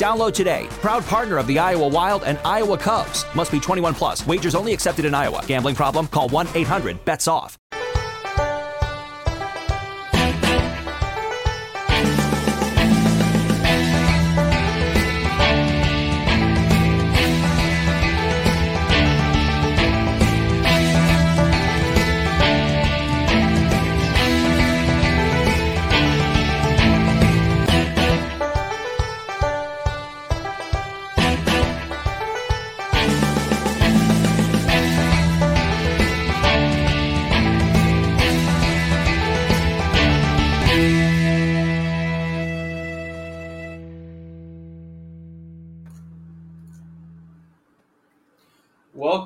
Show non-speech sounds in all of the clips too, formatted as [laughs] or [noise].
Download today. Proud partner of the Iowa Wild and Iowa Cubs. Must be 21 plus. Wagers only accepted in Iowa. Gambling problem? Call 1 800 BETS OFF.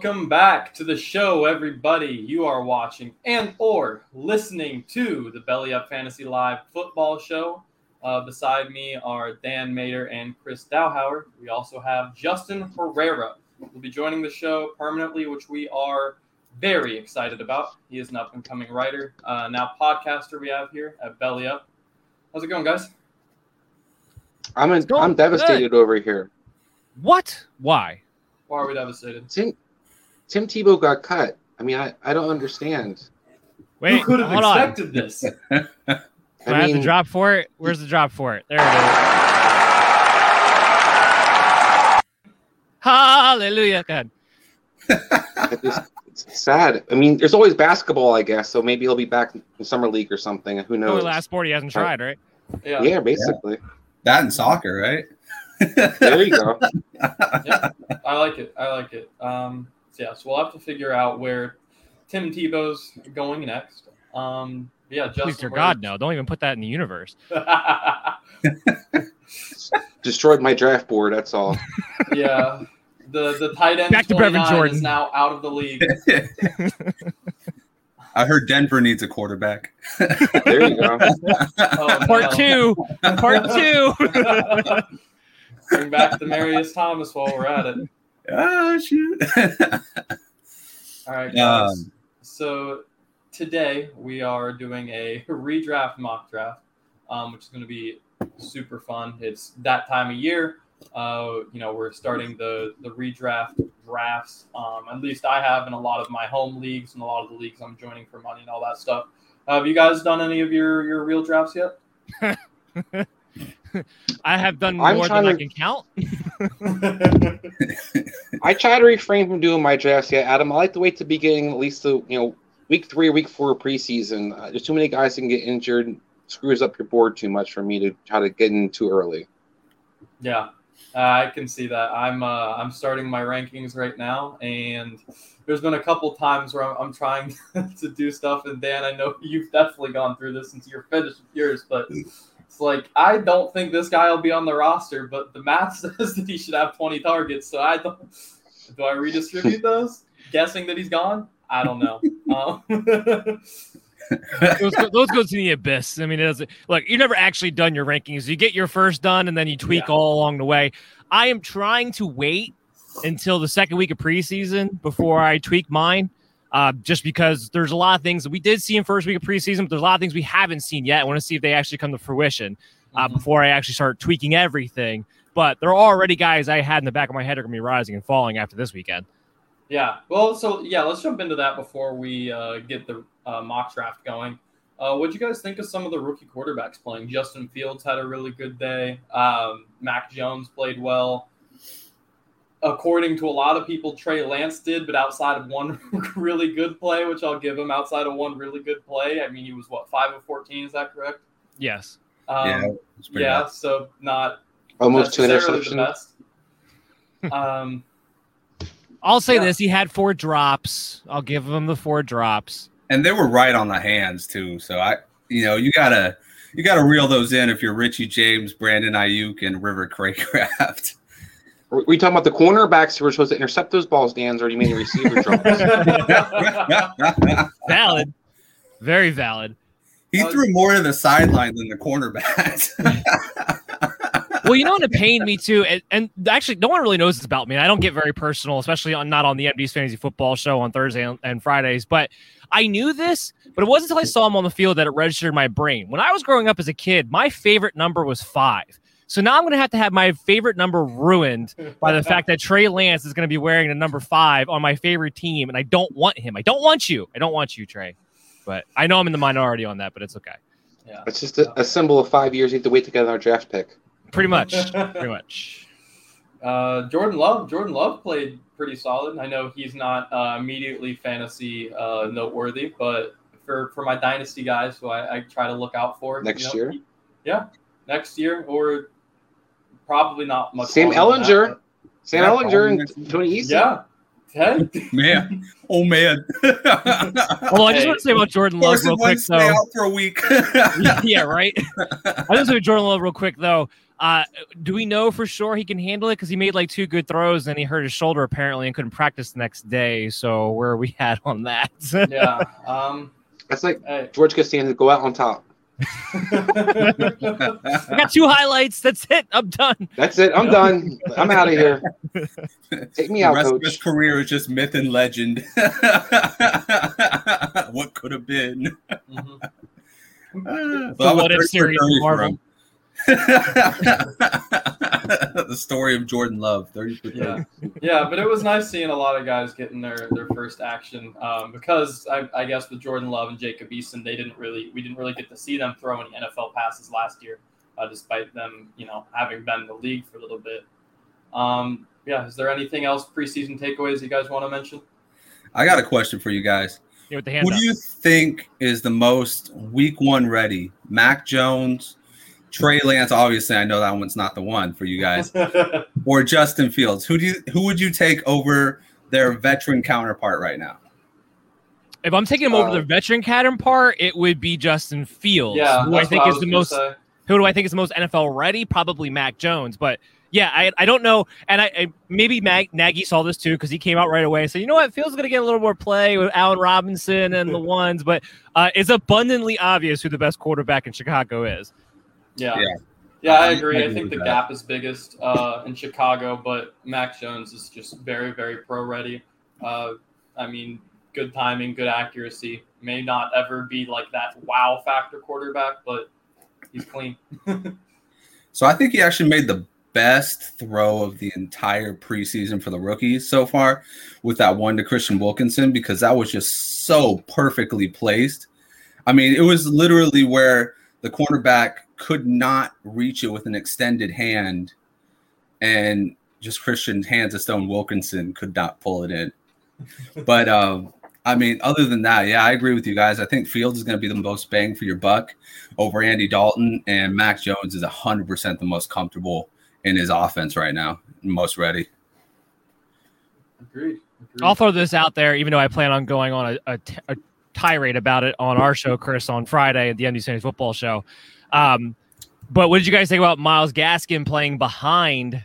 Welcome back to the show, everybody. You are watching and or listening to the Belly Up Fantasy Live football show. Uh, beside me are Dan Mater and Chris Dowhauer. We also have Justin Herrera. Will be joining the show permanently, which we are very excited about. He is an up and coming writer, uh, now podcaster. We have here at Belly Up. How's it going, guys? I'm in, going I'm devastated over here. What? Why? Why are we devastated? Tim Tim Tebow got cut. I mean, I, I don't understand. Wait, Who could have hold on. this? Do I, [laughs] I have mean, the drop for it? Where's the drop for it? There it is. Hallelujah. Go ahead. it's sad. I mean, there's always basketball, I guess. So maybe he'll be back in summer league or something. Who Only knows? last sport he hasn't tried, right? Yeah. yeah, basically. That and soccer, right? There you go. [laughs] yeah, I like it. I like it. Um, so yeah, so we'll have to figure out where Tim Tebow's going next. Um, yeah, Please, Justin. dear God, no. Don't even put that in the universe. [laughs] Destroyed my draft board. That's all. [laughs] yeah, the the tight end Back to Brevin Jordan. is now out of the league. [laughs] I heard Denver needs a quarterback. There you go. Oh, Part no. two. Part two. Bring back Demaryius Thomas while we're at it. Oh shoot! [laughs] All right, guys. Um, so today we are doing a redraft mock draft, um, which is going to be super fun. It's that time of year. Uh, you know, we're starting the the redraft drafts. Um, at least I have in a lot of my home leagues and a lot of the leagues I'm joining for money and all that stuff. have you guys done any of your your real drafts yet? [laughs] I have done more than trying I can count. [laughs] I try to refrain from doing my drafts yet, Adam. I like to wait to beginning at least the you know week three or week four preseason. Uh, there's too many guys that can get injured. Screws up your board too much for me to try to get in too early. Yeah, uh, I can see that. I'm uh, I'm starting my rankings right now, and there's been a couple times where I'm, I'm trying [laughs] to do stuff. And Dan, I know [laughs] you've definitely gone through this since you're finished with yours, but it's like I don't think this guy will be on the roster, but the math [laughs] says that he should have 20 targets. So I don't. Do I redistribute [laughs] those, guessing that he's gone? I don't know. [laughs] Um, those, go, those go to the abyss. I mean, it doesn't look. You never actually done your rankings. You get your first done, and then you tweak Yeah. all along the way. I am trying to wait until the second week of preseason before I tweak mine. Uh, just because there's a lot of things that we did see in first week of preseason, but there's a lot of things we haven't seen yet. I want to see if they actually come to fruition uh, Mhm. before I actually start tweaking everything. But there are already guys I had in the back of my head are going to be rising and falling after this weekend. Yeah. Well, so yeah, let's jump into that before we uh, get the uh, mock draft going. Uh, what do you guys think of some of the rookie quarterbacks playing? Justin Fields had a really good day. Um, Mac Jones played well. According to a lot of people, Trey Lance did, but outside of one [laughs] really good play, which I'll give him, outside of one really good play, I mean, he was what five of fourteen? Is that correct? Yes. Um, yeah, yeah. bad. So not Almost two necessarily the interceptions. best. Um, I'll say Yeah. this: he had four drops. I'll give him the four drops. and they were right on the hands too. So I, you know, you gotta you gotta reel those in if you're Richie James, Brandon Aiyuk, and River Cracraft. [laughs] Were we talking about the cornerbacks who were supposed to intercept those balls, Dan's, or do you mean the receiver drops? [laughs] [laughs] Valid. Very valid. He Uh, threw more to the sideline than the cornerbacks. [laughs] Well, you know what pained me too, and, and actually, no one really knows this about me. And I don't get very personal, especially on not on the MD's Fantasy Football Show on Thursday and, and Fridays. But I knew this, but it wasn't until I saw him on the field that it registered in my brain. When I was growing up as a kid, my favorite number was five. So now I'm going to have to have my favorite number ruined by the fact that Trey Lance is going to be wearing the number five on my favorite team, and I don't want him. I don't want you. I don't want you, Trey. But I know I'm in the minority on that, but it's okay. Yeah. It's just a, a symbol of five years you have to wait to get our draft pick. Pretty much. [laughs] Pretty much. Uh, Jordan Love. Jordan Love played pretty solid. I know he's not uh, immediately fantasy uh, noteworthy, but for, for my dynasty guys, who I, I try to look out for Next you know, year? he- yeah, next year or probably not much. Sam longer than that, Ehlinger. Sam Yeah, Ehlinger and. Tony but- Eason. Yeah. Hey. man, oh man. Well, I just Hey. want to say about Jordan Love Carson real quick, So stay out for a week. yeah, [laughs] yeah, right. I just say Jordan Love real quick though. Uh, do we know for sure he can handle it? Because he made like two good throws, and he hurt his shoulder apparently, and couldn't practice the next day. So where are we [laughs] at on that? yeah. Um, That's like hey. George Costanza go out on top. I got two highlights. That's it. I'm done. That's it. I'm done. I'm out of here. Take me the out, rest of his coach. career is just myth and legend. [laughs] what could have been? Mhm. Uh, The what if series Marvel. [laughs] the story of Jordan Love, 30 for 30. Yeah, yeah, but it was nice seeing a lot of guys getting their, their first action um, because I, I guess with Jordan Love and Jacob Eason, they didn't really we didn't really get to see them throw any NFL passes last year, uh, despite them you know having been in the league for a little bit. Um, yeah, is there anything else preseason takeaways you guys want to mention? I got a question for you guys. Yeah, with the hand Who up. do you think is the most week one ready? Mac Jones, Trey Lance. Obviously, I know that one's not the one for you guys. [laughs] or Justin Fields. Who do you who would you take over their veteran counterpart right now? if I'm taking him over Uh, the veteran counterpart, it would be Justin Fields, yeah, who I think what is was the most say. Who do I think is the most NFL ready? Probably Mac Jones. But yeah, I, I don't know. And I, I maybe Mag, Nagy saw this too because he came out right away and said, you know what, Phil's going to get a little more play with Allen Robinson and the [laughs] ones. But uh, it's abundantly obvious who the best quarterback in Chicago is. Yeah. Yeah. Yeah, I agree. I think the that. gap is biggest uh, in Chicago, but Mac Jones is just very, very pro ready. Uh, I mean, good timing, good accuracy. May not ever be like that wow factor quarterback, but he's clean. [laughs] So I think he actually made the best throw of the entire preseason for the rookies so far with that one to Kristian Wilkerson because that was just so perfectly placed. I mean, it was literally where the cornerback could not reach it with an extended hand and just Christian hands of Stone Wilkerson could not pull it in. [laughs] But um I mean, other than that, yeah, I agree with you guys. I think Fields is going to be the most bang for your buck over Andy Dalton, and Mac Jones is 100% the most comfortable in his offense right now, most ready. Agreed. Agreed. I'll throw this out there, even though I plan on going on a, a, t- a tirade about it on our show, Chris, on Friday at the MD's Fantasy Football Show. Um, but what did you guys think about Myles Gaskin playing behind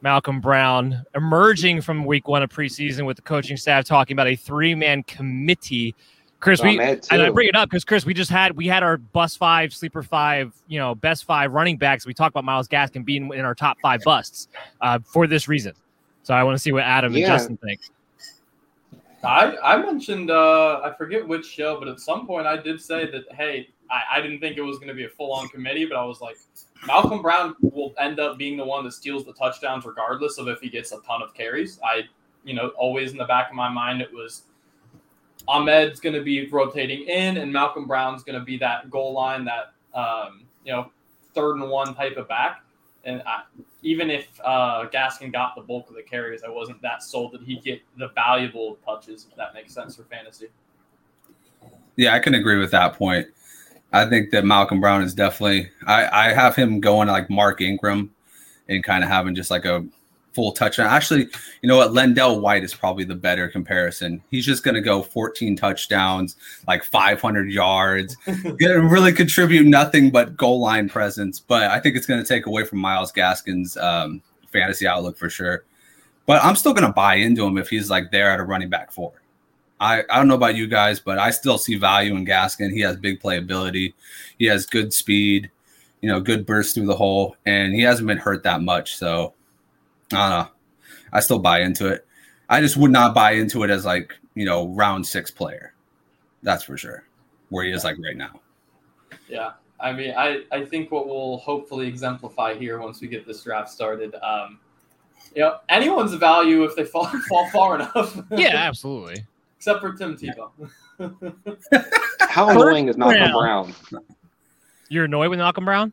Malcolm Brown, emerging from week one of preseason with the coaching staff talking about a three man committee? Chris, we and I bring it up because Chris, we just had we had our bus five, sleeper five, you know, best five running backs. We talked about Myles Gaskin being in our top five busts uh, for this reason. So I want to see what Adam and Justin think. I, I mentioned uh, I forget which show, but at some point I did say that hey, I, I didn't think it was going to be a full on committee, but I was like, Malcolm Brown will end up being the one that steals the touchdowns regardless of if he gets a ton of carries. I you know always in the back of my mind it was Ahmed's going to be rotating in, and Malcolm Brown's going to be that goal line, that um, you know third and one type of back. And I, even if uh, Gaskin got the bulk of the carries, I wasn't that sold that he'd get the valuable touches. If that makes sense for fantasy. Yeah, I can agree with that point. I think that Malcolm Brown is definitely. I, I have him going like Mark Ingram, and kind of having just like a full touchdown. Actually, you know what? LenDale White is probably the better comparison. He's just going to go 14 touchdowns, like 500 yards, [laughs] gonna really contribute nothing but goal line presence. But I think it's going to take away from Myles Gaskin's um, fantasy outlook for sure. But I'm still going to buy into him if he's like there at a running back four. I, I don't know about you guys, but I still see value in Gaskin. He has big playability. He has good speed, you know, good burst through the hole, and he hasn't been hurt that much. So I don't know. I still buy into it. I just would not buy into it as like, you know, round six player. That's for sure. Where he is like right now. Yeah. I mean, I, I think what we'll hopefully exemplify here once we get this draft started, um, you know, anyone's value if they fall [laughs] fall far enough. Yeah, absolutely. Except for Tim Tebow. [laughs] How annoying is Malcolm Brown. Brown? You're annoyed with Malcolm Brown?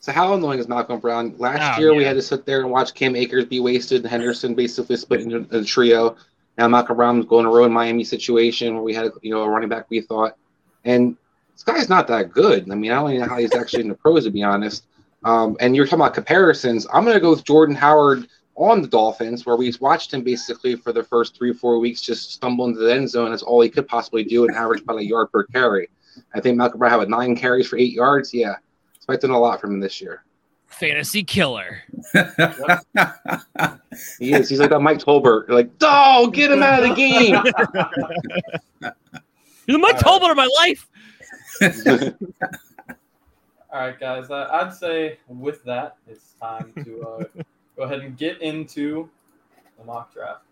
So how annoying is Malcolm Brown? Last Oh, year we had to sit there and watch Cam Akers be wasted and Henderson basically split into a trio. Now Malcolm Brown's going to ruin Miami situation where we had you know a running back we thought, and this guy's not that good. I mean I don't even know how he's actually in the pros to be honest. Um, and you're talking about comparisons. I'm going to go with Jordan Howard on the Dolphins, where we watched him basically for the first three four weeks just stumble into the end zone. That's all he could possibly do and average about a yard per carry. I think Malcolm Brown had nine carries for eight yards. Yeah, expecting a lot from him this year. Fantasy killer. [laughs] He is. He's like that Mike Tolbert. Like, oh, get him out of the game. [laughs] You're the Mike All right. Tolbert of my life. [laughs] All right, guys. Uh, I'd say with that, it's time to uh, go ahead and get into the mock draft.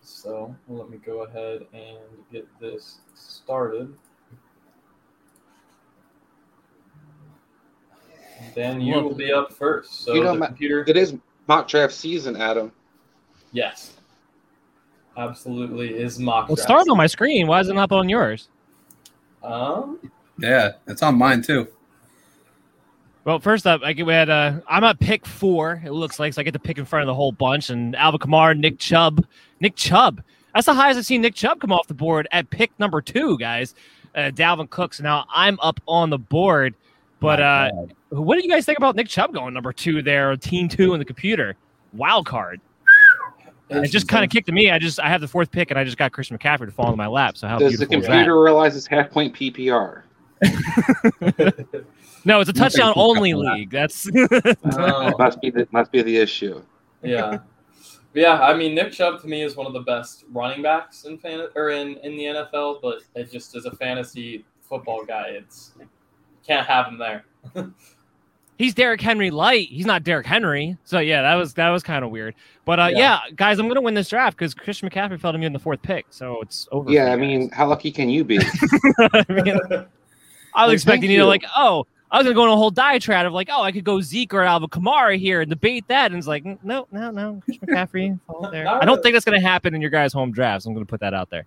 So let me go ahead and get this started. Then you will be up first. So You know, the computer. it is mock draft season, Adam. Yes. Absolutely is mock Well, draft. start on my screen. Why is it not on yours? Um, yeah, it's on mine too. Well, first up, I get we had uh, I'm at pick four. It looks like so I get to pick in front of the whole bunch, and Alvin Kamara, Nick Chubb, Nick Chubb. That's the highest I've seen Nick Chubb come off the board at pick number two, guys. Uh, Dalvin Cooks. Now I'm up on the board, but uh, what do you guys think about Nick Chubb going number two there, team two in the computer? Wild card. It just kind of kicked to me. I just I have the fourth pick, and I just got Christian McCaffrey to fall into my lap. So how Does the beautiful is that? computer realize it's half point PPR? [laughs] [laughs] No, it's a touchdown only league. That's [laughs] Oh. Must be the must be the issue. yeah. Yeah, I mean Nick Chubb to me is one of the best running backs in fan or in, in the NFL, but it just as a fantasy football guy, it's can't have him there. [laughs] he's Derrick Henry light. He's not Derrick Henry. So yeah, that was that was kind of weird. But uh, yeah. Yeah. guys, I'm gonna win this draft because Christian McCaffrey fell to me in the fourth pick. So it's over. Yeah, I guys. mean, how lucky can you be? [laughs] I mean, I was Like, expecting you to like, oh, I was gonna go on a whole diatribe of like, oh, I could go Zeke or Alvin Kamara here and debate that, and it's like, no, no, no, Christian McCaffrey. [laughs] I don't think that's gonna happen in your guys' home drafts. I'm gonna put that out there.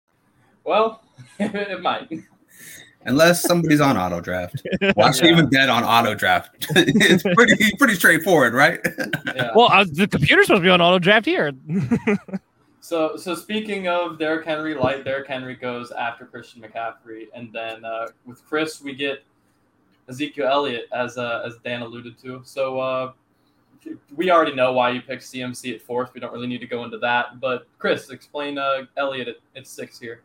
Well, [laughs] it might. Unless somebody's on auto draft. [laughs] Well, actually, even dead on auto draft. [laughs] it's pretty pretty straightforward, right? Yeah. Well, uh, the computer's supposed to be on auto draft here. So, so speaking of Derrick Henry, light Derrick Henry goes after Christian McCaffrey, and then uh, with Chris we get Ezekiel Elliott, as uh, as Dan alluded to. So uh, we already know why you picked CMC at fourth. We don't really need to go into that. But Chris, explain uh, Elliott at, at six here.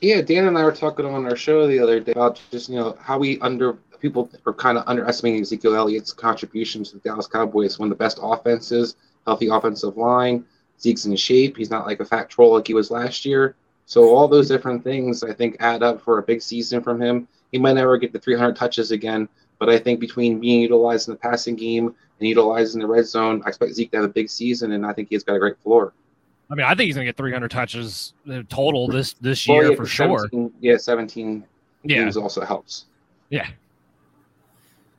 Yeah, Dan and I were talking on our show the other day about just you know how we under people are kind of underestimating Ezekiel Elliott's contributions to the Dallas Cowboys. One of the best offenses, healthy offensive line. Zeke's in shape. He's not like a fat troll like he was last year. So all those different things I think add up for a big season from him. He might never get the 300 touches again, but I think between being utilized in the passing game and utilized in the red zone, I expect Zeke to have a big season, and I think he's got a great floor. I mean, I think he's gonna get 300 touches uh, total this this Well, year yeah, for the sure. yeah, 17 Yeah, games also helps. yeah.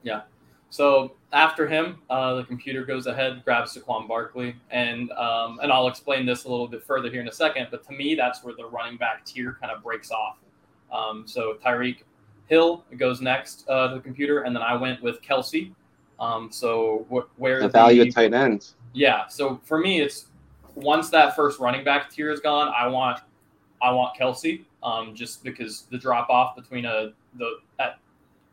Yeah. So after him, uh, the computer goes ahead, grabs Saquon Barkley, and um, and I'll explain this a little bit further here in a second. But to me, that's where the running back tier kind of breaks off. Um, so Tyreek Hill goes next uh, to the computer, and then I went with Kelce. Um, so wh- where The value the- of tight ends. yeah. So for me, it's once that first running back tier is gone, I want I want Kelce, um, just because the drop off between a the at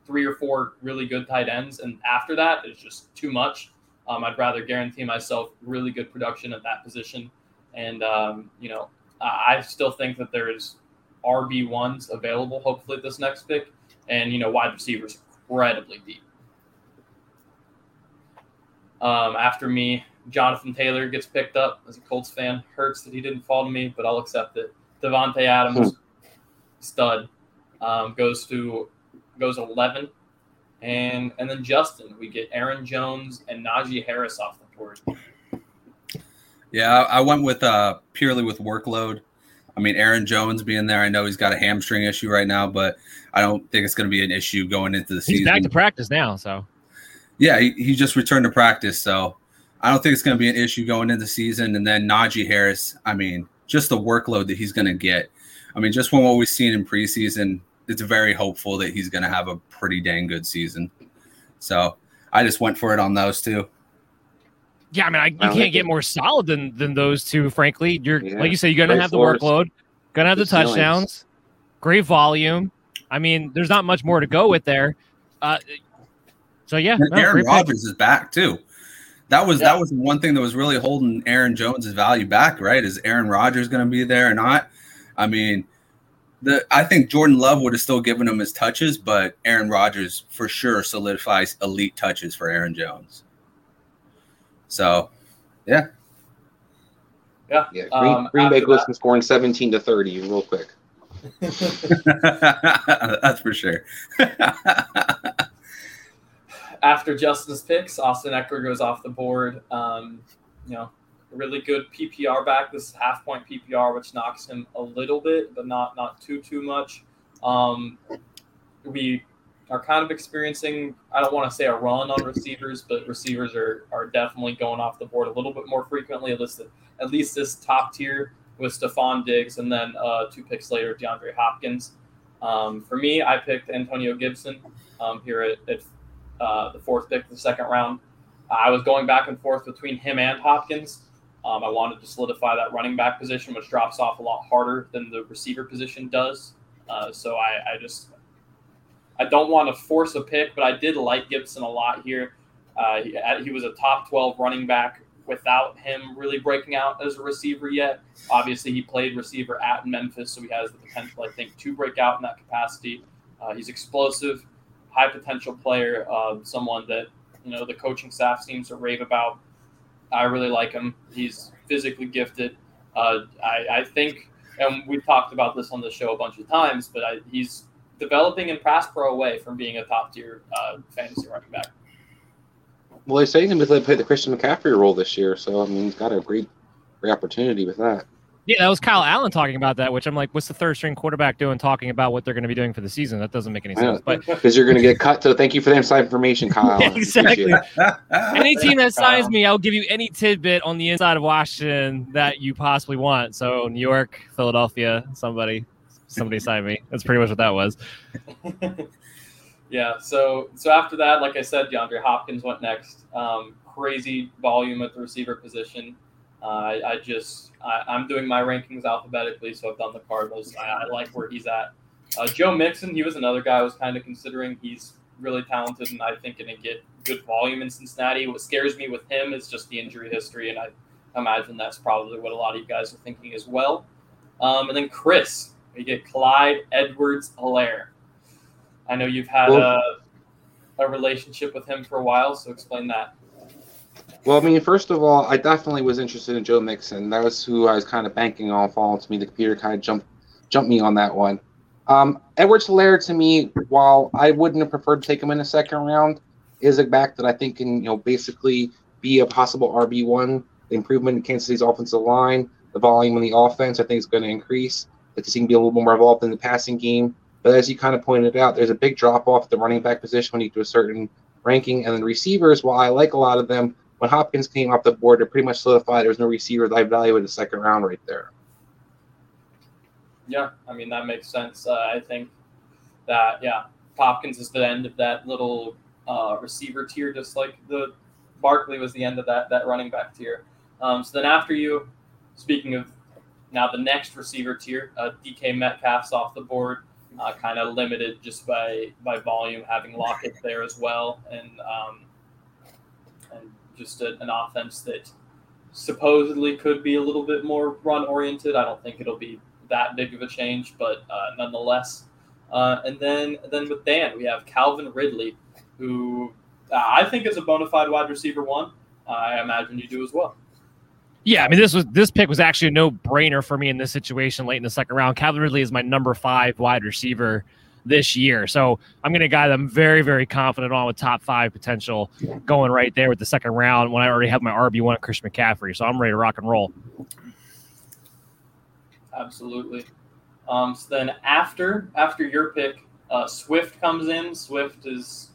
three or four really good tight ends, and after that is just too much. Um, I'd rather guarantee myself really good production at that position, and um, you know I still think that there is RB ones available. Hopefully, this next pick, and you know wide receivers incredibly deep. Um, after me, Jonathan Taylor gets picked up as a Colts fan. Hurts that he didn't fall to me, but I'll accept it. Davante Adams, hmm. stud, um, goes to goes 11, and and then Justin, we get Aaron Jones and Najee Harris off the board. Yeah, I went with uh, purely with workload. I mean, Aaron Jones being there, I know he's got a hamstring issue right now, but I don't think it's going to be an issue going into the he's season. He's back to practice now, so yeah, he, he just returned to practice, so I don't think it's going to be an issue going into the season. And then Najee Harris, I mean, just the workload that he's going to get. I mean, just from what we've seen in preseason, it's very hopeful that he's going to have a pretty dang good season. So I just went for it on those two. Yeah, I mean, I, you I can't get it. more solid than than those two. Frankly, you're yeah. like you said, you're gonna have the workload, gonna have the, the touchdowns, great volume. I mean, there's not much more to go with there. Uh, so yeah, no, Aaron Rodgers is back too. That was yeah. that was one thing that was really holding Aaron Jones's value back. Right? Is Aaron Rodgers going to be there or not? I mean, the I think Jordan Love would have still given him his touches, but Aaron Rodgers for sure solidifies elite touches for Aaron Jones. So, yeah. Yeah. Yeah. Green, um, Green Bay goes from scoring 17 to 30 real quick. [laughs] [laughs] That's for sure. [laughs] After Justin's picks, Austin Ekeler goes off the board. Um, you know, really good PPR back. This is half point PPR, which knocks him a little bit, but not not too too much. Um, we are kind of experiencing, I don't want to say a run on receivers, but receivers are, are definitely going off the board a little bit more frequently, at least, at least this top tier with Stefon Diggs and then uh, two picks later, DeAndre Hopkins. Um, for me, I picked Antonio Gibson um, here at, at uh, the fourth pick of the second round. I was going back and forth between him and Hopkins. Um, I wanted to solidify that running back position, which drops off a lot harder than the receiver position does. Uh, so I, I, just I don't want to force a pick, but I did like Gibson a lot here. Uh, he, he, was a top 12 running back without him really breaking out as a receiver yet. Obviously, he played receiver at Memphis, so he has the potential, I think, to break out in that capacity. Uh, he's explosive, high potential player, uh, someone that you know the coaching staff seems to rave about. I really like him. He's physically gifted. Uh, I, I, think, and we've talked about this on the show a bunch of times, but I, he's developing in pass pro away from being a top tier uh, fantasy running back. Well, they're saying him to play the Christian McCaffrey role this year, so I mean he's got a great, great opportunity with that. Yeah, that was Kyle Allen talking about that, which I'm like, what's the third string quarterback doing talking about what they're going to be doing for the season? That doesn't make any sense. But [laughs] because you're going to get cut, so thank you for the inside information, [laughs] Kyle. yeah, exactly. [laughs] any team that signs me, I'll give you any tidbit on the inside of Washington that you possibly want. So New York, Philadelphia, somebody, somebody sign me. That's pretty much what that was. yeah. So so after that, like I said, DeAndre Hopkins went next. Um, crazy volume at the receiver position. Uh, I, I, just I, am doing my rankings alphabetically, so I've done the Cardinals. I, I like where he's at. Uh, Joe Mixon, he was another guy I was kind of considering. He's really talented, and I think going to get good volume in Cincinnati. What scares me with him is just the injury history, and I imagine that's probably what a lot of you guys are thinking as well. Um, and then Chris, we get Clyde Edwards-Helaire. I know you've had a, a relationship with him for a while, so explain that. Well, I mean, first of all, I definitely was interested in Joe Mixon. That was who I was kind of banking on falling to me. The computer kind of jumped jumped me on that one. Um, Edwards-Helaire to me, while I wouldn't have preferred to take him in the second round, is a back that I think can you know basically be a possible RB one. The improvement in Kansas City's offensive line, the volume in the offense, I think is going to increase. Like he can be a little more involved in the passing game. But as you kind of pointed out, there's a big drop off at the running back position when you do a certain ranking, and then receivers. While I like a lot of them, when Hopkins came off the board, it pretty much solidified there was no receiver that I value in the second round right there. Yeah, I mean that makes sense. Uh, I think that yeah, Hopkins is the end of that little uh, receiver tier, just like the Barkley was the end of that that running back tier. Um, so then after you, speaking of now the next receiver tier, uh, DK Metcalf's off the board, uh, kind of limited just by by volume, having Lockett there as well, and um, and just a, an offense that supposedly could be a little bit more run oriented. I don't think it'll be that big of a change, but uh, nonetheless. Uh, and then then with Dan, we have Calvin Ridley, who uh, I think is a bona fide wide receiver one. I imagine you do as well. Yeah, I mean this was this pick was actually a no brainer for me in this situation late in the second round. Calvin Ridley is my number five wide receiver this year, so I'm going to guy that I'm very very confident on with top five potential going right there with the second round when I already have my RB one Chris McCaffrey, so I'm ready to rock and roll. Absolutely. Um, so then after after your pick, uh, Swift comes in. Swift is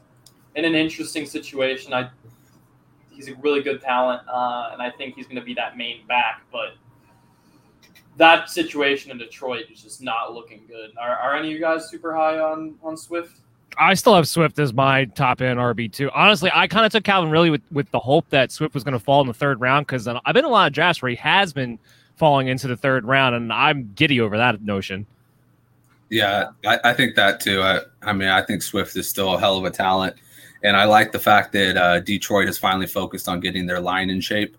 in an interesting situation. I he's a really good talent, uh, and I think he's going to be that main back. But that situation in Detroit is just not looking good. Are, are any of you guys super high on on Swift? I still have Swift as my top end RB two. Honestly, I kind of took Calvin Ridley with, with the hope that Swift was going to fall in the third round because I've been in a lot of drafts where he has been falling into the third round, and I'm giddy over that notion. Yeah, I, I think that too. I, I mean, I think Swift is still a hell of a talent. And I like the fact that uh, Detroit has finally focused on getting their line in shape.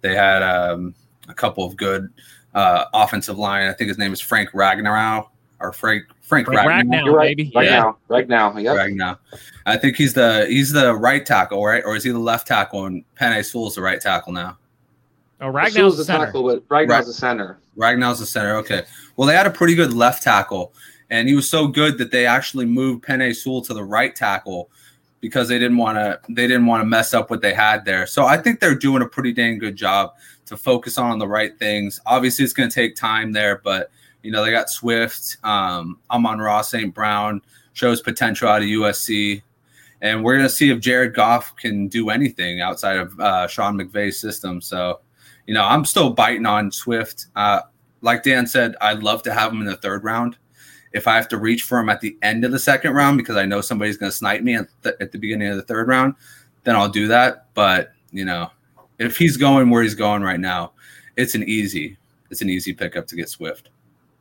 They had um, a couple of good uh, offensive line. I think his name is Frank Ragnow or Frank Frank, Frank Ragnow, You're right. baby. Right yeah. now. Right now. Yep. Ragnow. I think he's the he's the right tackle, right? Or is he the left tackle? And Penei Sewell's the right tackle now. Oh, Ragnow's Ragnow's the the center. tackle, but Ragnow's Right. the center. Ragnow's the center. Okay. Well, they had a pretty good left tackle, and he was so good that they actually moved Penei Sewell to the right tackle because they didn't want to they didn't want to mess up what they had there. So I think they're doing a pretty dang good job to focus on the right things. Obviously, it's going to take time there, but you know they got Swift, um, Amon Ross, St. Brown shows potential out of USC, and we're going to see if Jared Goff can do anything outside of uh, Sean McVay's system. So, you know, I'm still biting on Swift. Uh, like Dan said, I'd love to have him in the third round. If I have to reach for him at the end of the second round because I know somebody's going to snipe me at the, at the beginning of the third round, then I'll do that. But you know, if he's going where he's going right now, it's an easy, it's an easy pickup to get Swift.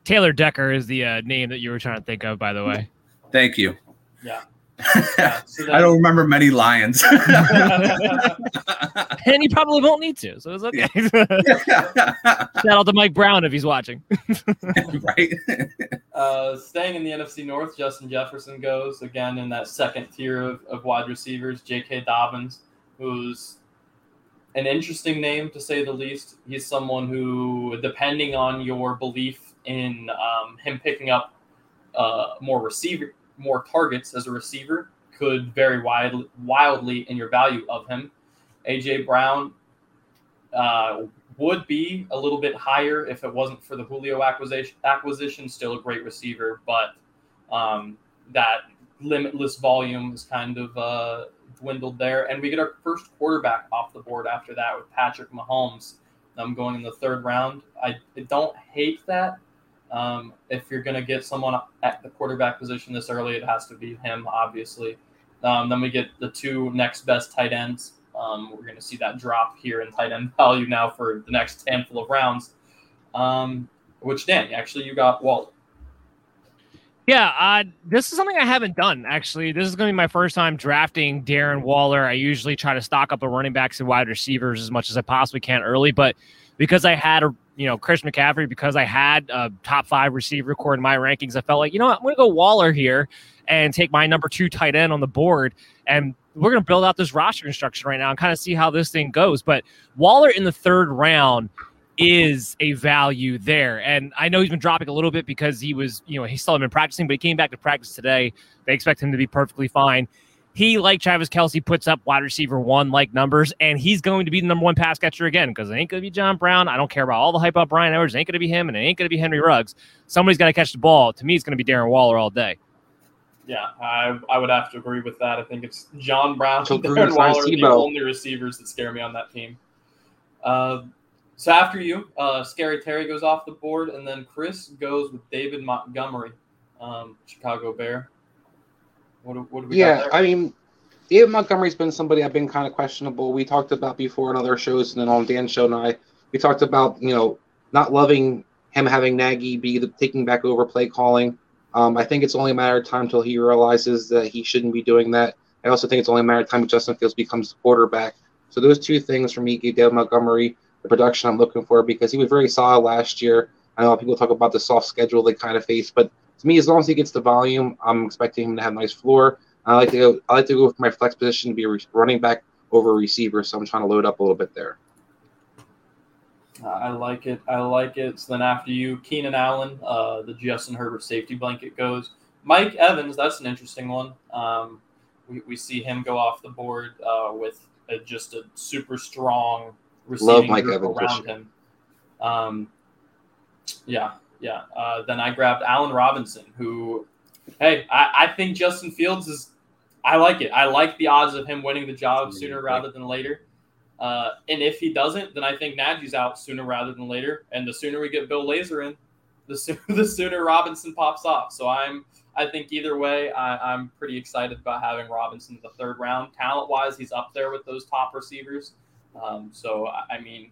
Taylor Decker is the uh, name that you were trying to think of, by the way. Thank you. Yeah. [laughs] Yeah, so I don't remember many lions. [laughs] and he probably won't need to, so it's okay. [laughs] Shout out to Mike Brown if he's watching. right? Uh, staying in the NFC North, Justin Jefferson goes again in that second tier of, of wide receivers. J.K. Dobbins, who's an interesting name to say the least. He's someone who, depending on your belief in um, him picking up uh, more receiver, more targets as a receiver, could vary wildly, wildly in your value of him. AJ Brown uh, would be a little bit higher if it wasn't for the Julio acquisition. Acquisition, still a great receiver, but um, that limitless volume is kind of uh, dwindled there. And we get our first quarterback off the board after that with Patrick Mahomes. I'm going in the third round. I, don't hate that. Um, if you're going to get someone at the quarterback position this early, it has to be him, obviously. Um, then we get the two next best tight ends. Um, we're going to see that drop here in tight end [laughs] value now for the next handful of rounds. Um, which Dan, actually, you got Waller. Yeah, uh, this is something I haven't done actually. This is going to be my first time drafting Darren Waller. I usually try to stock up the running backs and wide receivers as much as I possibly can early, but because I had a you know Chris McCaffrey, because I had a top five receiver core in my rankings, I felt like you know what, I'm going to go Waller here and take my number two tight end on the board, and we're going to build out this roster construction right now and kind of see how this thing goes. But Waller in the third round is a value there. And I know he's been dropping a little bit because he was, you know, he still had been practicing, but he came back to practice today. They expect him to be perfectly fine. He, like Travis Kelce, puts up wide receiver one like numbers, and he's going to be the number one pass catcher again because it ain't going to be John Brown. I don't care about all the hype about Bryan Edwards. It ain't going to be him, and it ain't going to be Henry Ruggs. Somebody's got to catch the ball. To me, it's going to be Darren Waller all day. Yeah, I, I would have to agree with that. I think it's John Brown and Darren Waller are the only receivers that scare me on that team. Uh, so after you, uh, Scary Terry goes off the board, and then Chris goes with David Montgomery, um, Chicago Bear. What do, what do we Yeah? I mean, David Montgomery's been somebody I've been kind of questionable. We talked about before on other shows, and then on Dan's show and I, we talked about you know not loving him having Nagy be the, taking back over play calling. Um, I think it's only a matter of time until he realizes that he shouldn't be doing that. I also think it's only a matter of time until Justin Fields becomes the quarterback. So those two things for me gave David Montgomery the production I'm looking for because he was very solid last year. I know people talk about the soft schedule they kind of face, but to me, as long as he gets the volume, I'm expecting him to have a nice floor. I like to go. I like to go with my flex position to be running back over receiver, so I'm trying to load up a little bit there. I like it. I like it. So then after you, Keenan Allen, uh, the Justin Herbert safety blanket goes. Mike Evans, that's an interesting one. Um, we, we see him go off the board uh, with a, just a super strong receiving group Evans, around him. Um, yeah, yeah. Uh, then I grabbed Allen Robinson, who, hey, I, I think Justin Fields is. I like it. I like the odds of him winning the job sooner rather than later. Uh, and if he doesn't, then I think Nagy's out sooner rather than later. And the sooner we get Bill Lazor in, the sooner [laughs] the sooner Robinson pops off. So I'm I think either way, I, am pretty excited about having Robinson in the third round. Talent wise, he's up there with those top receivers. Um, so I mean,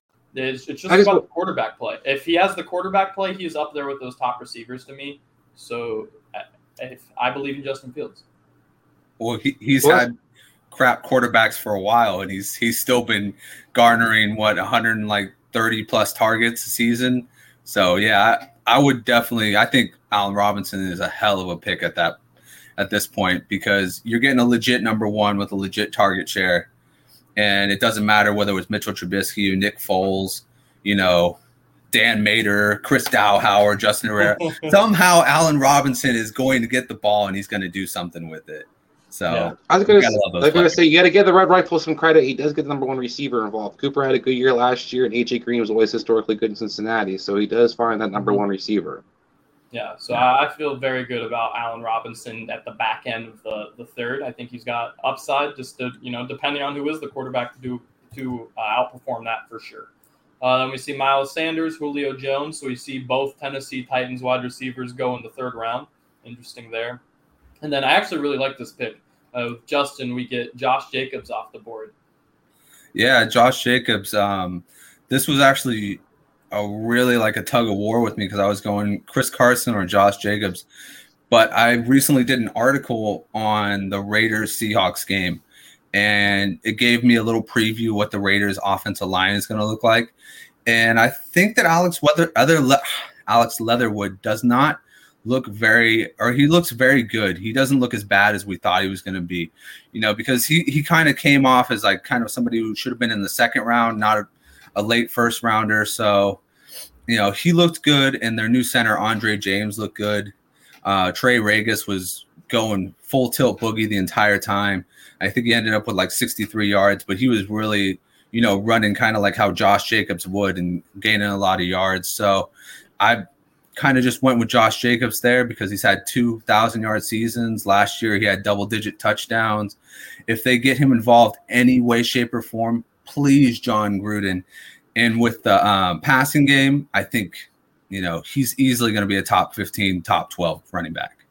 It's, it's just about the quarterback play. If he has the quarterback play, he's up there with those top receivers to me. So if I believe in Justin Fields. Well, he, he's well, had crap quarterbacks for a while, and he's he's still been garnering what 130 plus targets a season. So yeah, I, I would definitely. I think Allen Robinson is a hell of a pick at that at this point because you're getting a legit number one with a legit target share and it doesn't matter whether it was Mitchell Trubisky, Nick Foles, you know, Dan Mater, Chris Dowhauer, Justin Herrera. [laughs] Somehow Allen Robinson is going to get the ball and he's going to do something with it. So yeah. I was going to say you got to give the Red Rifle some credit. He does get the number one receiver involved. Cooper had a good year last year, and AJ Green was always historically good in Cincinnati, so he does find that number mm-hmm. one receiver. Yeah, so I feel very good about Allen Robinson at the back end of the, the third. I think he's got upside, just to you know, depending on who is the quarterback to do to uh, outperform that for sure. Uh, then we see Miles Sanders, Julio Jones. So we see both Tennessee Titans wide receivers go in the third round. Interesting there. And then I actually really like this pick of Justin. We get Josh Jacobs off the board. Yeah, Josh Jacobs. Um, this was actually a really like a tug of war with me because I was going Chris Carson or Josh Jacobs. But I recently did an article on the Raiders Seahawks game, and it gave me a little preview what the Raiders offensive line is going to look like. And I think that Alex Weather, other Le- [sighs] Alex Leatherwood does not look very, or he looks very good. He doesn't look as bad as we thought he was going to be, you know, because he he kind of came off as like kind of somebody who should have been in the second round, not a a late first rounder. So, you know, he looked good, and their new center, Andre James, looked good. Uh, Trey Ragas was going full tilt boogie the entire time. I think he ended up with like 63 yards, but he was really, you know, running kind of like how Josh Jacobs would and gaining a lot of yards. So I kind of just went with Josh Jacobs there because he's had 2,000 yard seasons. Last year, he had double digit touchdowns. If they get him involved any way, shape, or form, please, Jon Gruden. And with the um, passing game, I think you know he's easily going to be a top 15, top 12 running back.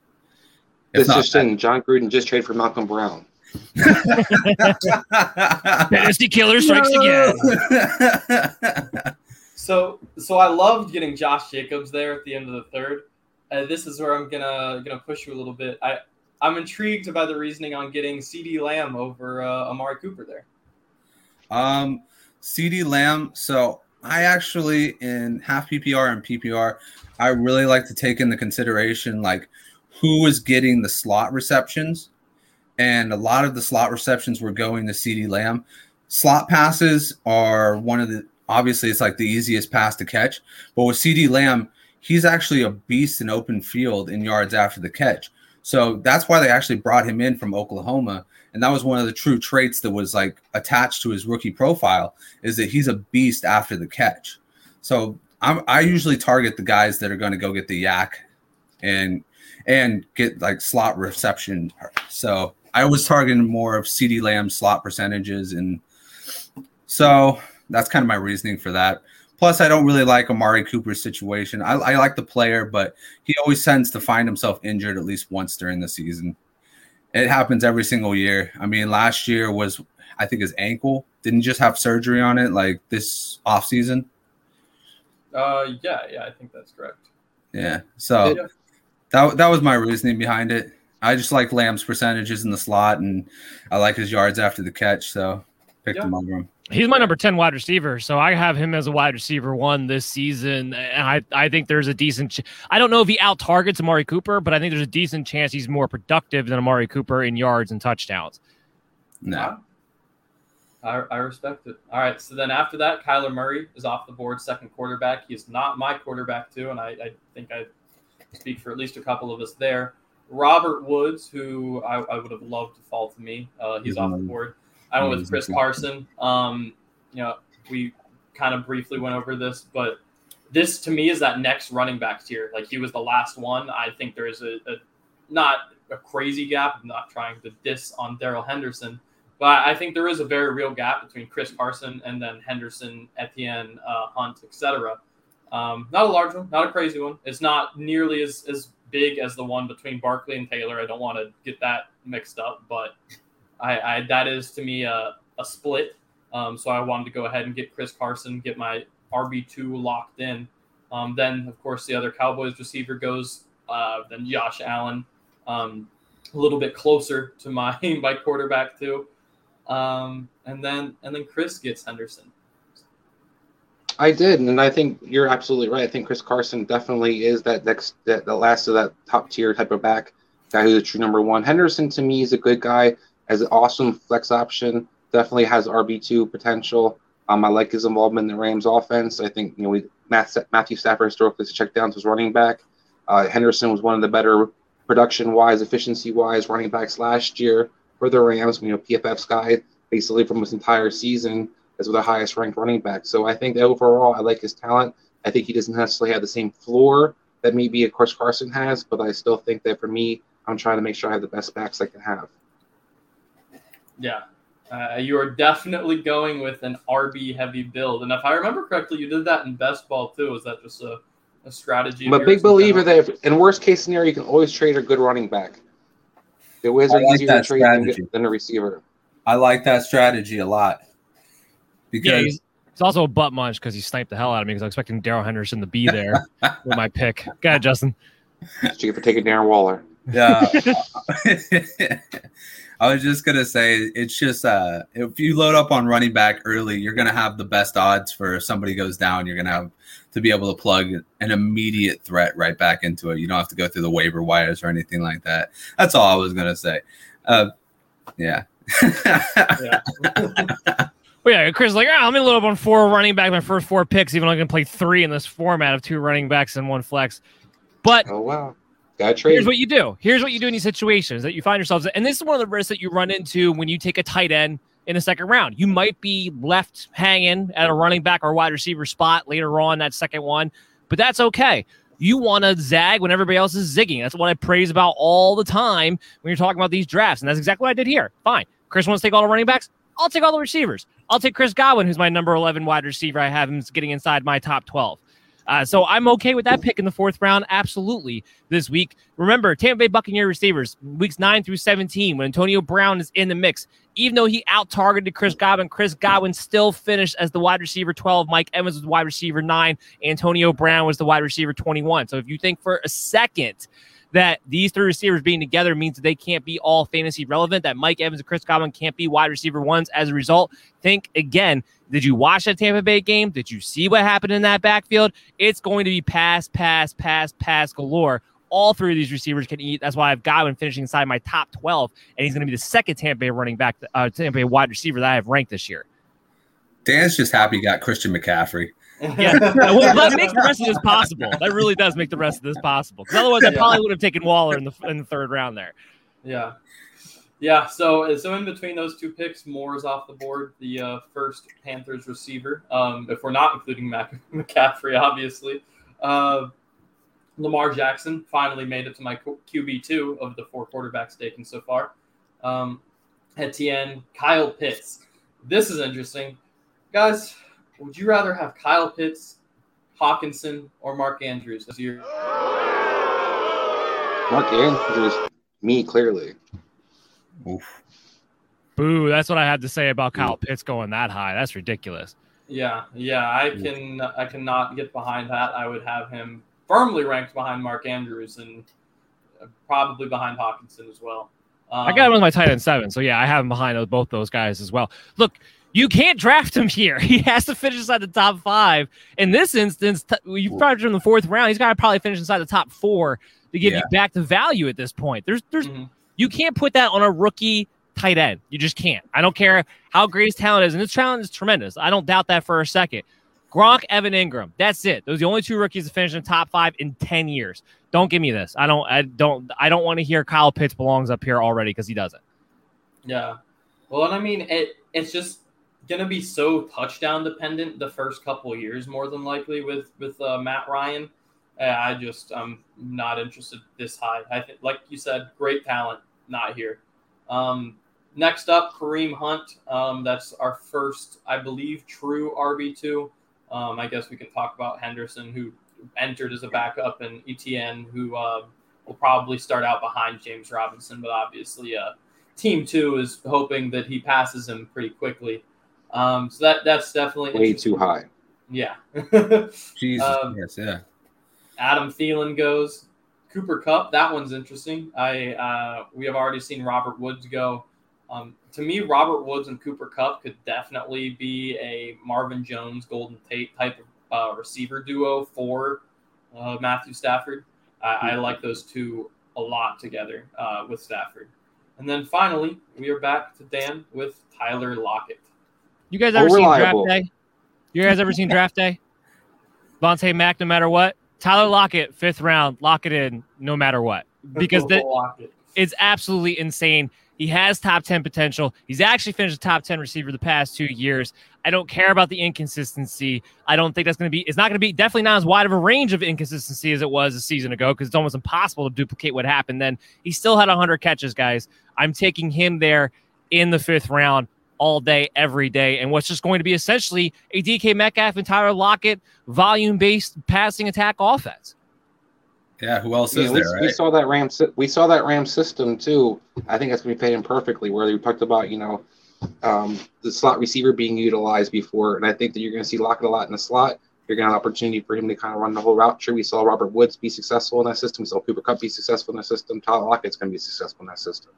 If this just in, Jon Gruden just traded for Malcolm Brown. [laughs] Fantasy killer [laughs] strikes again. [laughs] so, so I loved getting Josh Jacobs there at the end of the third. Uh, this is where I'm gonna gonna push you a little bit. I I'm intrigued by the reasoning on getting CeeDee Lamb over uh, Amari Cooper there. Um, CeeDee Lamb. So I actually in half PPR and PPR, I really like to take into consideration like who is getting the slot receptions, and a lot of the slot receptions were going to CeeDee Lamb. Slot passes are one of the obviously it's like the easiest pass to catch, but with CeeDee Lamb, he's actually a beast in open field in yards after the catch. So that's why they actually brought him in from Oklahoma. And that was one of the true traits that was like attached to his rookie profile is that he's a beast after the catch. So I'm, I usually target the guys that are going to go get the yak, and and get like slot reception. So I was targeting more of CeeDee Lamb slot percentages, and so that's kind of my reasoning for that. Plus, I don't really like Amari Cooper's situation. I, I like the player, but he always tends to find himself injured at least once during the season. It happens every single year. I mean, last year was, I think, his ankle. Didn't just have surgery on it like this off season. Uh, yeah, yeah, I think that's correct. Yeah. So yeah. that that was my reasoning behind it. I just like Lamb's percentages in the slot, and I like his yards after the catch. So picked yeah. him over him. He's my number 10 wide receiver. So I have him as a wide receiver one this season. And I, I think there's a decent, ch- I don't know if he out targets Amari Cooper, but I think there's a decent chance he's more productive than Amari Cooper in yards and touchdowns. No. I, I respect it. All right. So then after that, Kyler Murray is off the board, second quarterback. He's not my quarterback, too. And I, I think I speak for at least a couple of us there. Robert Woods, who I, I would have loved to fall to me, uh, he's mm-hmm. off the board. I went with Chris Carson. Um, you know, we kind of briefly went over this, but this to me is that next running back tier. Like he was the last one. I think there is a, a not a crazy gap. I'm not trying to diss on Darrell Henderson, but I think there is a very real gap between Chris Carson and then Henderson, Etienne, uh, Hunt, etc. Um, not a large one, not a crazy one. It's not nearly as, as big as the one between Barkley and Taylor. I don't want to get that mixed up, but I, I that is to me a, a split. Um, so I wanted to go ahead and get Chris Carson, get my RB two locked in. Um, then of course the other Cowboys receiver goes. Uh, then Josh Allen, um, a little bit closer to my [laughs] my quarterback too. Um, and then and then Chris gets Henderson. I did, and I think you're absolutely right. I think Chris Carson definitely is that next that the last of that top tier type of back guy who's a true number one. Henderson to me is a good guy has an awesome flex option. Definitely has RB two potential. Um, I like his involvement in the Rams offense. I think you know we Matt, Matthew Stafford historically to check down to his running back. Uh, Henderson was one of the better production wise, efficiency wise running backs last year for the Rams. You know PFF's guy basically from his entire season as the highest ranked running back. So I think that overall I like his talent. I think he doesn't necessarily have the same floor that maybe of course Carson has, but I still think that for me, I'm trying to make sure I have the best backs I can have. Yeah. Uh, you are definitely going with an RB heavy build. And if I remember correctly, you did that in best ball too. Is that just a, a strategy? I'm a big believer that if, in worst case scenario, you can always trade a good running back. The Wiz are like easier to trade than, than, a receiver. I like that strategy a lot. Because yeah, he's, he's, also a butt munch because he sniped the hell out of me because I was expecting Darrell Henderson to be [laughs] there with my pick. Go ahead, Justin. Thank you for taking Darren Waller. Yeah. [laughs] [laughs] I was just gonna say it's just uh, if you load up on running back early, you're gonna have the best odds for if somebody goes down. You're gonna have to be able to plug an immediate threat right back into it. You don't have to go through the waiver wires or anything like that. That's all I was gonna say. Uh, yeah. yeah. [laughs] well, yeah, Chris like, oh, I'm gonna load up on four running back, my first four picks, even though I can play three in this format of two running backs and one flex. But oh wow. Got trade. Here's what you do. Here's what you do in these situations that you find yourselves in. And this is one of the risks that you run into when you take a tight end in the second round. You might be left hanging at a running back or wide receiver spot later on that second one, but that's okay. You want to zag when everybody else is zigging. That's what I praise about all the time when you're talking about these drafts. And that's exactly what I did here. Fine. Chris wants to take all the running backs. I'll take all the receivers. I'll take Chris Godwin, who's my number 11 wide receiver. I have him getting inside my top 12. Uh, so I'm okay with that pick in the fourth round, absolutely, this week. Remember, Tampa Bay Buccaneer receivers, weeks 9 through 17, when Antonio Brown is in the mix, even though he out targeted Chris Godwin, Chris Godwin still finished as the wide receiver 12. Mike Evans was wide receiver 9. Antonio Brown was the wide receiver 21. So if you think for a second that these three receivers being together means that they can't be all fantasy relevant, that Mike Evans and Chris Godwin can't be wide receiver ones. As a result, think again. Did you watch that Tampa Bay game? Did you see what happened in that backfield? It's going to be pass, pass, pass, pass galore. All three of these receivers can eat. That's why I've Godwin finishing inside my top 12, and he's going to be the second Tampa Bay running back, uh, Tampa Bay wide receiver that I have ranked this year. Dan's just happy he got Christian McCaffrey. Yeah, well, that makes the rest of this possible. That really does make the rest of this possible. Because otherwise, I probably would have taken Waller in the in the third round there. Yeah, yeah. So so in between those two picks, Moore's off the board, the uh, first Panthers receiver. Um, if we're not including Mac- [laughs] McCaffrey, obviously, uh, Lamar Jackson finally made it to my QB two of the four quarterbacks taken so far. Um, Etienne, Kyle Pitts. This is interesting, guys would you rather have Kyle Pitts, Hockenson, or Mark Andrews as your Mark Andrews? Me clearly. Oof. Boo! That's what I had to say about Kyle Pitts going that high. That's ridiculous. Yeah, yeah, I can I cannot get behind that. I would have him firmly ranked behind Mark Andrews and probably behind Hockenson as well. Um, I got him with my tight end seven, so yeah, I have him behind both those guys as well. Look, you can't draft him [laughs] here. He has to finish inside the top five. In this instance, t- you probably in the fourth round. He's got to probably finish inside the top four to give yeah. you back to value at this point. There's, there's, mm-hmm. you can't put that on a rookie tight end. You just can't. I don't care how great his talent is, and his talent is tremendous. I don't doubt that for a second. Gronk, Evan Engram. That's it. Those are the only two rookies to finish in the top five in ten years. Don't give me this. I don't. I don't. I don't want to hear Kyle Pitts belongs up here already because he doesn't. Yeah. Well, and I mean, it. It's just going to be so touchdown dependent the first couple years, more than likely with with uh, Matt Ryan. Uh, I just I'm not interested this high. I think, like you said, great talent, not here. Um, next up, Kareem Hunt. Um, that's our first, I believe, true RB two. Um, I guess we can talk about Henderson, who entered as a backup, and Etienne, who uh, will probably start out behind James Robinson, but obviously, uh, team two is hoping that he passes him pretty quickly. Um, so that that's definitely way too high. Yeah. [laughs] [laughs] Jesus. Um, yes. Yeah. Adam Thielen goes. Cooper Kupp. That one's interesting. I uh, we have already seen Robert Woods go. Um, to me, Robert Woods and Cooper Kupp could definitely be a Marvin Jones, Golden Tate type of uh, receiver duo for uh, Matthew Stafford. I, I, like those two a lot together uh, with Stafford. And then finally, we are back to Dan with Tyler Lockett. You guys ever seen Draft Day? You guys ever seen [laughs] Draft Day? Vontae Mack, no matter what. Tyler Lockett, fifth round, lock it in, no matter what, because the, it's absolutely insane. He has top 10 potential. He's actually finished a top 10 receiver the past two years. I don't care about the inconsistency. I don't think that's going to be, it's not going to be definitely not as wide of a range of inconsistency as it was a season ago because it's almost impossible to duplicate what happened then. He still had 100 catches, guys. I'm taking him there in the fifth round all day, every day, and what's just going to be essentially a DK Metcalf and Tyler Lockett volume based passing attack offense. Yeah, who else yeah, is we, there? Right? We saw that Ram. We saw that Ram system too. I think that's going to be paying perfectly. Where we talked about, you know, um, the slot receiver being utilized before, and I think that you're going to see Lockett a lot in the slot. You're going to have an opportunity for him to kind of run the whole route tree. We saw Robert Woods be successful in that system. We saw Cooper Kupp be successful in that system. Tyler Lockett's going to be successful in that system.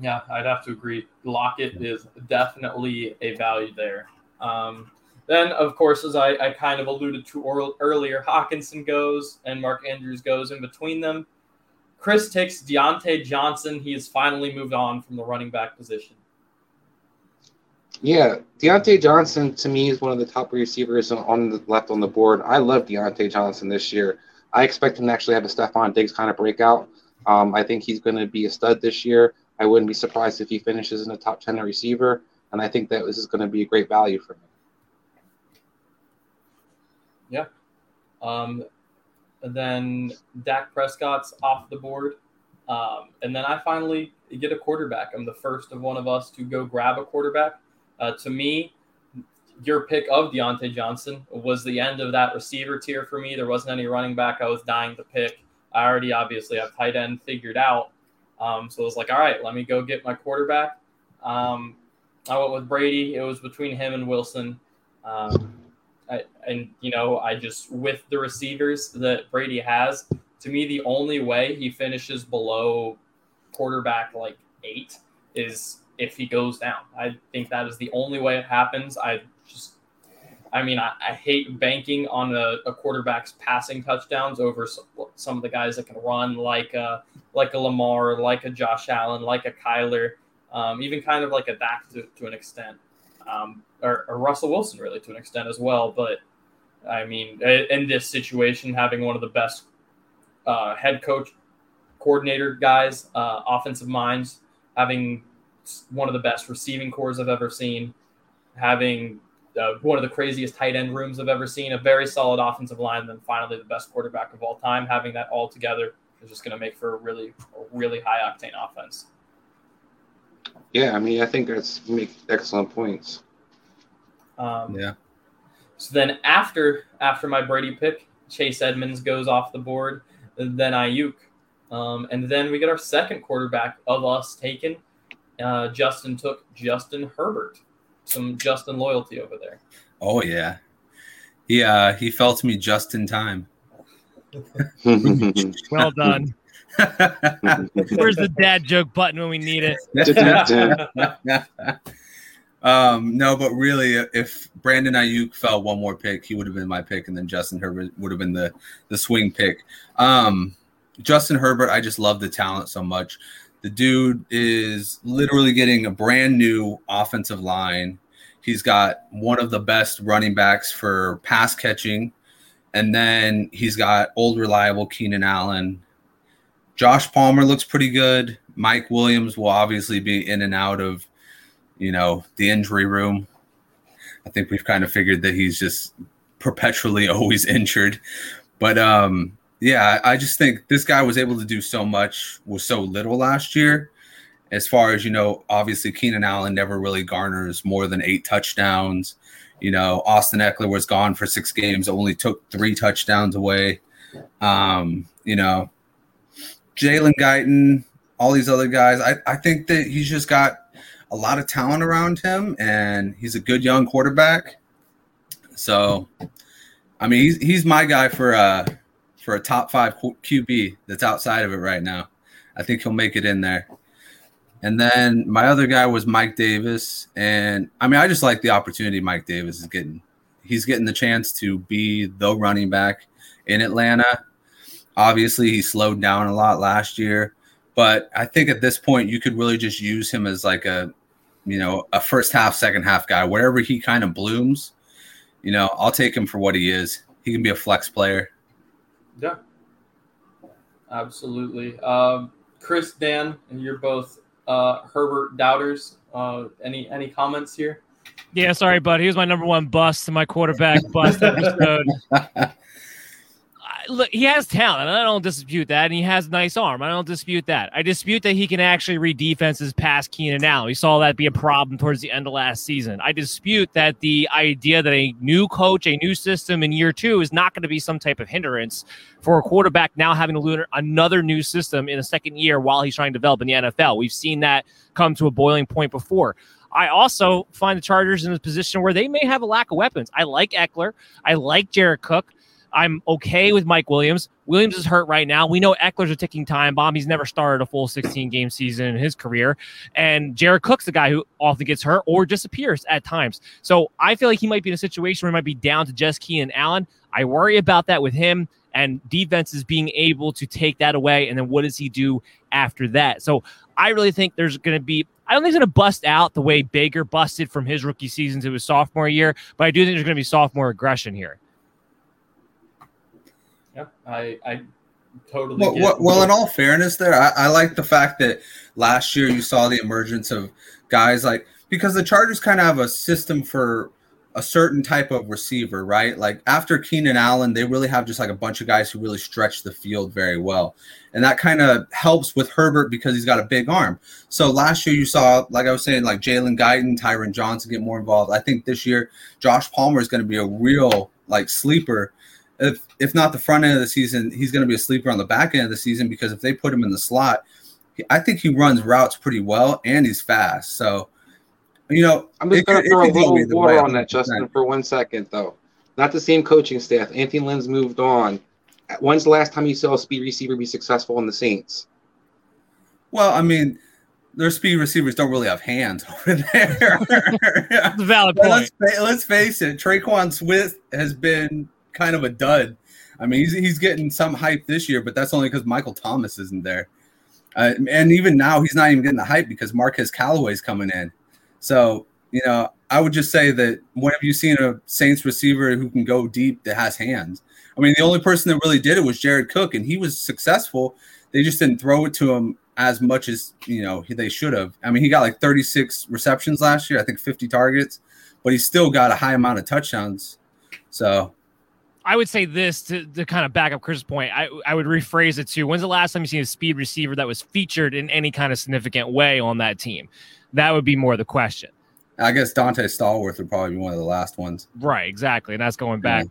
Yeah, I'd have to agree. Lockett is definitely a value there. Um, then, of course, as I, I, kind of alluded to or, earlier, Hockenson goes and Mark Andrews goes in between them. Chris takes Diontae Johnson. He has finally moved on from the running back position. Yeah, Diontae Johnson to me is one of the top receivers on the left on the board. I love Diontae Johnson this year. I expect him to actually have a Stefon Diggs kind of breakout. Um, I think he's going to be a stud this year. I wouldn't be surprised if he finishes in the top 10 receiver. And I think that this is going to be a great value for me. Yeah. Um, and then Dak Prescott's off the board. Um, and then I finally get a quarterback. I'm the first of one of us to go grab a quarterback. Uh, to me, your pick of Diontae Johnson was the end of that receiver tier for me. There wasn't any running back I was dying to pick. I already obviously have tight end figured out. Um, so it was like, all right, let me go get my quarterback. Um, I went with Brady. It was between him and Wilson. Um, I, and, you know, I just, with the receivers that Brady has, to me, the only way he finishes below quarterback like eight is if he goes down. I think that is the only way it happens. I I mean, I, I hate banking on a, a, quarterback's passing touchdowns over some, some, of the guys that can run, like a, like a Lamar, like a Josh Allen, like a Kyler, um, even kind of like a Dak to, to an extent, um, or, or Russell Wilson really to an extent as well. But I mean, in this situation, having one of the best uh, head coach, coordinator guys, uh, offensive minds, having one of the best receiving cores I've ever seen, having uh, one of the craziest tight end rooms I've ever seen, a very solid offensive line, and then finally the best quarterback of all time. Having that all together is just going to make for a really, a really high octane offense. Yeah, I mean, I think that's make excellent points. Um, yeah. So then after after my Brady pick, Chase Edmonds goes off the board, then Aiyuk, um, and then we get our second quarterback of us taken. Uh, Justin took Justin Herbert. Some Justin loyalty over there. Oh yeah, yeah. He fell to me just in time. [laughs] well done. [laughs] Where's the dad joke button when we need it? [laughs] um, no, but really, if Brandon Aiyuk fell one more pick, he would have been my pick, and then Justin Herbert would have been the the swing pick. Um, Justin Herbert, I just love the talent so much. The dude is literally getting a brand new offensive line. He's got one of the best running backs for pass catching. And then he's got old reliable Keenan Allen. Josh Palmer looks pretty good. Mike Williams will obviously be in and out of, you know, the injury room. I think we've kind of figured that he's just perpetually [laughs] always injured. But um yeah, I just think this guy was able to do so much with so little last year. As far as you know, obviously Keenan Allen never really garners more than eight touchdowns. You know, Austin Ekeler was gone for six games, only took three touchdowns away. Um, you know, Jalen Guyton, all these other guys. I, I think that he's just got a lot of talent around him, and he's a good young quarterback. So, I mean, he's he's my guy for uh for a top five QB that's outside of it right now. I think he'll make it in there. And then my other guy was Mike Davis. And I mean, I just like the opportunity Mike Davis is getting. He's getting the chance to be the running back in Atlanta. Obviously, he slowed down a lot last year. But I think at this point, you could really just use him as like a, you know, a first half, second half guy. Wherever he kind of blooms, you know, I'll take him for what he is. He can be a flex player. Yeah, absolutely. Um, Chris, Dan, and you're both uh, Herbert doubters. Uh, any any comments here? Yeah, sorry, bud. He was my number one bust, my quarterback bust [laughs] episode. Look, he has talent. I don't dispute that, and he has nice arm. I don't dispute that. I dispute that he can actually read defenses past Keenan Allen. We saw that be a problem towards the end of last season. I dispute that the idea that a new coach, a new system in year two is not going to be some type of hindrance for a quarterback now having to learn another new system in a second year while he's trying to develop in the NFL. We've seen that come to a boiling point before. I also find the Chargers in a position where they may have a lack of weapons. I like Ekeler. I like Jared Cook. I'm okay with Mike Williams. Williams is hurt right now. We know Ekeler's a ticking time bomb. He's never started a full 16 game season in his career. And Jared Cook's the guy who often gets hurt or disappears at times. So I feel like he might be in a situation where he might be down to just Keenan Allen. I worry about that with him and defenses being able to take that away. And then what does he do after that? So I really think there's going to be I don't think he's going to bust out the way Baker busted from his rookie season to his sophomore year, but I do think there's going to be sophomore aggression here. I, I totally. Well, well, well, in all fairness, there, I, I like the fact that last year you saw the emergence of guys like because the Chargers kind of have a system for a certain type of receiver, right? Like after Keenan Allen, they really have just like a bunch of guys who really stretch the field very well. And that kind of helps with Herbert because he's got a big arm. So last year you saw, like I was saying, like Jalen Guyton, Tyron Johnson get more involved. I think this year Josh Palmer is going to be a real like sleeper if if not the front end of the season, he's going to be a sleeper on the back end of the season because if they put him in the slot, I think he runs routes pretty well and he's fast. So, you know, I'm just going to throw a little water on that, Justin, for one second, though. Not the same coaching staff. Anthony Lynn's moved on. when's the last time you saw a speed receiver be successful in the Saints? Well, I mean, their speed receivers don't really have hands [laughs] over there. That's a valid point. let's, let's face it, Tre'Quan Smith has been kind of a dud. I mean, he's, he's getting some hype this year, but that's only because Michael Thomas isn't there. Uh, and even now, he's not even getting the hype because Marquez Callaway's coming in. So, you know, I would just say that when have you seen a Saints receiver who can go deep that has hands? I mean, the only person that really did it was Jared Cook, and he was successful. They just didn't throw it to him as much as you know they should have. I mean, he got like 36 receptions last year, I think 50 targets, but he still got a high amount of touchdowns. So I would say this to, to kind of back up Chris's point. I, I would rephrase it to when's the last time you seen a speed receiver that was featured in any kind of significant way on that team? That would be more the question. I guess Donté Stallworth would probably be one of the last ones. Right, exactly. And that's going back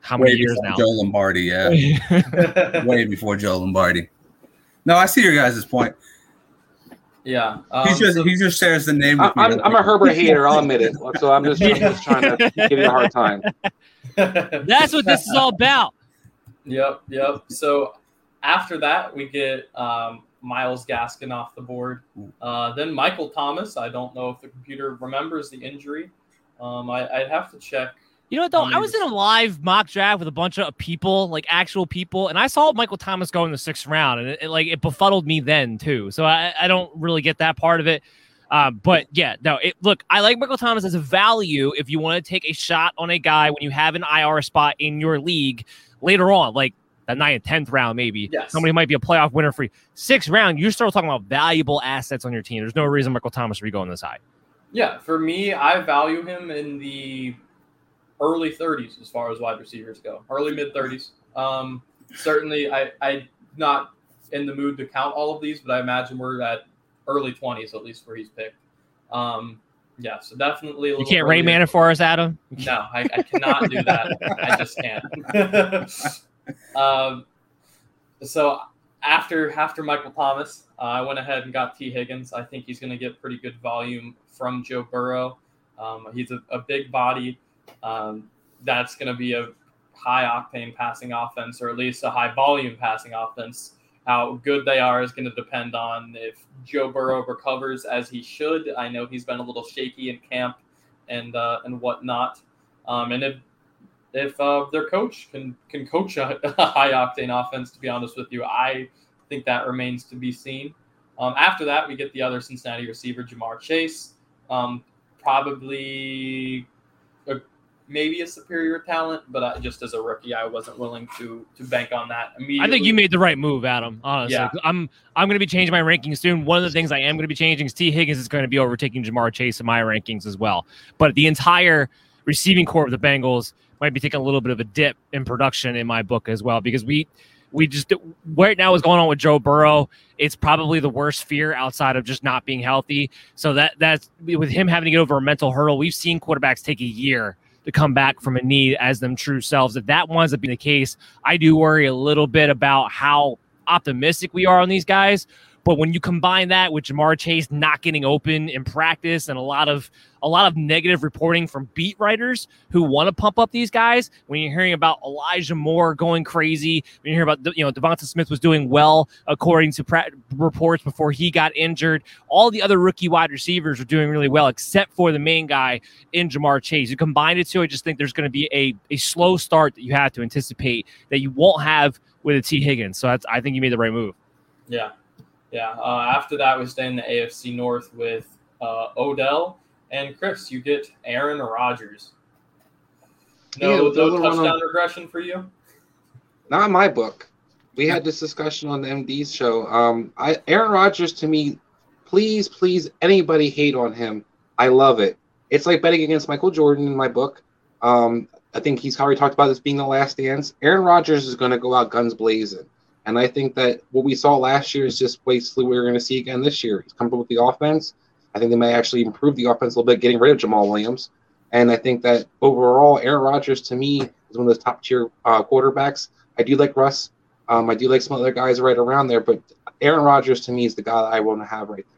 how many Way years now? Joe Lombardi, yeah, [laughs] way before Joe Lombardi. No, I see your guys' point. Yeah. Um, He just so- he just shares the name. I, me I'm, I'm a Herbert hater. I'll admit it. So I'm just, I'm just trying to [laughs] give you a hard time. That's what this is all about. [laughs] Yep, yep. So after that, we get um, Myles Gaskin off the board. Uh, then Michael Thomas. I don't know if the computer remembers the injury. Um, I, I'd have to check. You know what though? I was in a live mock draft with a bunch of people, like actual people, and I saw Michael Thomas go in the sixth round, and it, it, like it befuddled me then too. So I, I don't really get that part of it. Uh, but yeah, no. It, look, I like Michael Thomas as a value if you want to take a shot on a guy when you have an IR spot in your league later on, like the ninth, tenth round, maybe. Yes. Somebody might be a playoff winner for you. Sixth round, you start talking about valuable assets on your team. There's no reason Michael Thomas should be going this high. Yeah, for me, I value him in the early 30s as far as wide receivers go, early mid 30s. Um, certainly, I I not in the mood to count all of these, but I imagine we're at early 20s at least where he's picked. Um, yeah, so definitely. A You can't Rayman earlier. it for us, Adam. No, I, I cannot do that. I just can't. [laughs] um, so after after Michael Thomas, uh, I went ahead and got Tee Higgins. I think he's going to get pretty good volume from Joe Burrow. Um, he's a, a big body. Um, that's going to be a high octane passing offense, or at least a high volume passing offense. How good they are is going to depend on if Joe Burrow recovers as he should. I know he's been a little shaky in camp and uh, and whatnot. Um, and if if uh, their coach can can coach a, [laughs] a high octane offense, to be honest with you, I think that remains to be seen. Um, after that, we get the other Cincinnati receiver, Ja'Marr Chase. Um, probably a, maybe a superior talent, but I, just as a rookie, I wasn't willing to to bank on that immediately. I think you made the right move, Adam. Honestly, Yeah. I'm I'm going to be changing my rankings soon. One of the things I am going to be changing is Tee Higgins is going to be overtaking Ja'Marr Chase in my rankings as well. But the entire receiving core of the Bengals might be taking a little bit of a dip in production in my book as well because we we just right now is going on with Joe Burrow. It's probably the worst fear outside of just not being healthy. So that that's with him having to get over a mental hurdle. We've seen quarterbacks take a year to come back from a knee as them true selves. If that winds up being the case, I do worry a little bit about how optimistic we are on these guys. But when you combine that with Ja'Marr Chase not getting open in practice and a lot of a lot of negative reporting from beat writers who want to pump up these guys, when you're hearing about Elijah Moore going crazy, when you hear about you know DeVonta Smith was doing well according to pra- reports before he got injured, all the other rookie wide receivers are doing really well except for the main guy in Ja'Marr Chase. You combine it two, I just think there's going to be a a slow start that you have to anticipate that you won't have with a Tee Higgins. So I think you made the right move. Yeah, yeah. Uh, after that, we stay in the AFC North with uh, Odell and Chris. You get Aaron Rodgers. No, Yeah, no those are one of- touchdown regression for you. Not in my book. We had this discussion on the MD's show. Um, I Aaron Rodgers to me, please, please, anybody hate on him. I love it. It's like betting against Michael Jordan in my book. Um, I think he's already talked about this being the last dance. Aaron Rodgers is going to go out guns blazing. And I think that what we saw last year is just basically what we're going to see again this year. He's comfortable with the offense. I think they may actually improve the offense a little bit, getting rid of Jamaal Williams. And I think that overall, Aaron Rodgers to me is one of those top tier uh, quarterbacks. I do like Russ. Um, I do like some other guys right around there, but Aaron Rodgers to me is the guy that I want to have right there.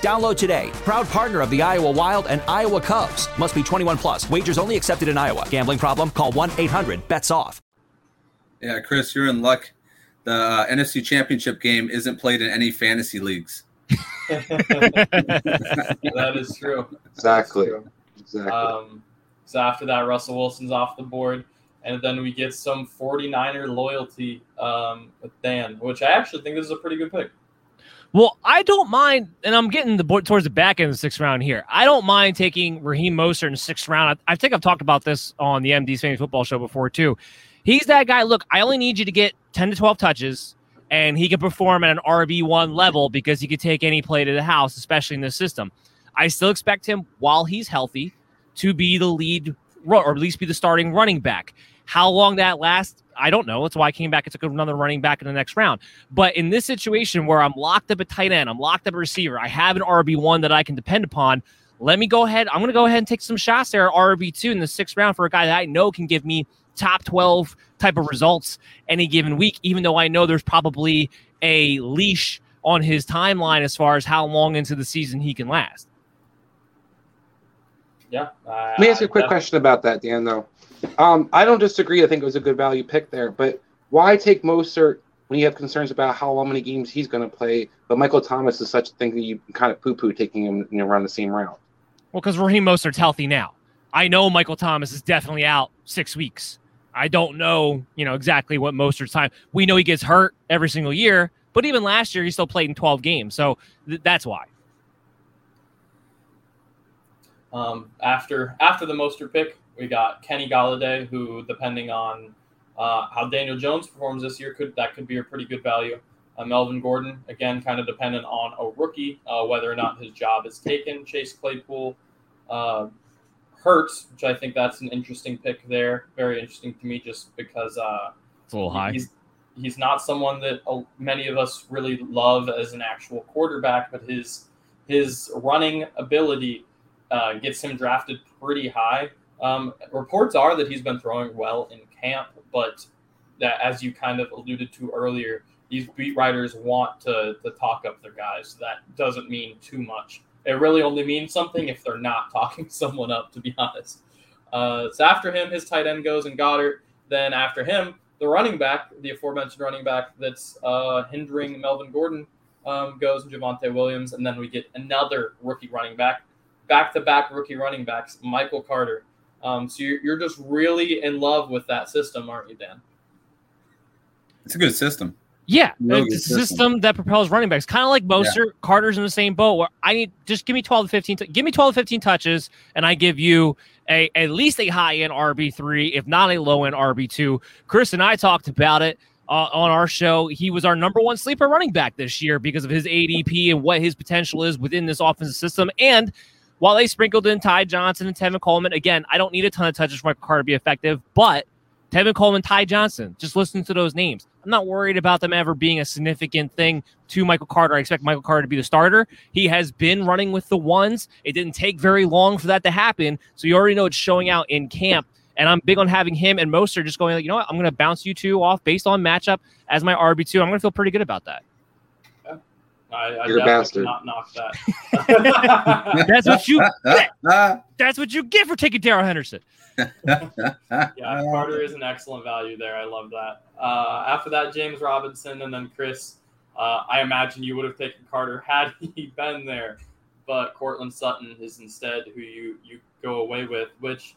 Download today. Proud partner of the Iowa Wild and Iowa Cubs. Must be 21 plus. Wagers only accepted in Iowa. Gambling problem? Call 1 800 BETS OFF. Yeah, Chris, you're in luck. The uh, NFC Championship game isn't played in any fantasy leagues. [laughs] that is true. Exactly. That's true. Exactly. Um, so after that, Russell Wilson's off the board. And then we get some 49er loyalty um, with Dan, which I actually think this is a pretty good pick. Well, I don't mind, and I'm getting the towards the back end of the sixth round here. I don't mind taking Raheem Mostert in the sixth round. I, I think I've talked about this on the MD's Fantasy Football Show before too. He's that guy. Look, I only need you to get 10 to 12 touches, and he can perform at an RB1 level because he could take any play to the house, especially in this system. I still expect him, while he's healthy, to be the lead or at least be the starting running back. How long that lasts, I don't know. That's why I came back and took another running back in the next round. But in this situation where I'm locked up at tight end, I'm locked up at receiver, I have an RB1 that I can depend upon. Let me go ahead. I'm going to go ahead and take some shots there at RB2 in the sixth round for a guy that I know can give me top 12 type of results any given week, even though I know there's probably a leash on his timeline as far as how long into the season he can last. Yeah. Let me ask you a quick question about that, Dan, though. Um, I don't disagree. I think it was a good value pick there, but why take Mostert when you have concerns about how long many games he's going to play? But Michael Thomas is such a thing that you kind of poo poo taking him you know, around the same route. Well, because Raheem Mostert's healthy now. I know Michael Thomas is definitely out six weeks. I don't know, you know, exactly what Mostert's time. We know he gets hurt every single year, but even last year he still played in 12 games. So th- that's why. Um, after after the Mostert pick, we got Kenny Golladay, who, depending on uh, how Daniel Jones performs this year, could that could be a pretty good value. Uh, Melvin Gordon, again, kind of dependent on a rookie, uh, whether or not his job is taken. Chase Claypool, uh, Hurts, which I think that's an interesting pick there. Very interesting to me, just because uh, it's a little high. He's, he's not someone that uh, many of us really love as an actual quarterback, but his his running ability uh, gets him drafted pretty high. Um, reports are that he's been throwing well in camp, but that, as you kind of alluded to earlier, these beat writers want to, to talk up their guys. That doesn't mean too much. It really only means something if they're not [laughs] talking someone up, to be honest. Uh, so after him, his tight end goes and Goedert. Then after him, the running back, the aforementioned running back that's uh, hindering Melvin Gordon, um, goes and Javonte Williams. And then we get another rookie running back, back to back rookie running backs, Michael Carter. Um, so you're, you're just really in love with that system, aren't you, Dan? It's a good system. Yeah, really it's a system. system. that propels running backs, kind of like Mostert. Yeah. Carter's in the same boat. Where I need just give me twelve to fifteen. Give me twelve to fifteen touches, and I give you a at least a high end RB three, if not a low end RB two. Chris and I talked about it uh, on our show. He was our number one sleeper running back this year because of his ADP and what his potential is within this offensive system. And while they sprinkled in Ty Johnson and Tevin Coleman, again, I don't need a ton of touches for my car to be effective, but Tevin Coleman, Ty Johnson, just listen to those names. I'm not worried about them ever being a significant thing to Michael Carter. I expect Michael Carter to be the starter. He has been running with the ones. It didn't take very long for that to happen. So you already know it's showing out in camp. And I'm big on having him and Mostert just going, like, you know what? I'm going to bounce you two off based on matchup as my RB2. I'm going to feel pretty good about that. I, I You're a bastard. Not knock [laughs] that. [laughs] That's what you [laughs] get. That's what you get for taking Darrell Henderson. yeah, Carter is an excellent value there. I love that. Uh, after that, James Robinson and then Chris. Uh, I imagine you would have taken Carter had he been there, but Courtland Sutton is instead who you you go away with. Which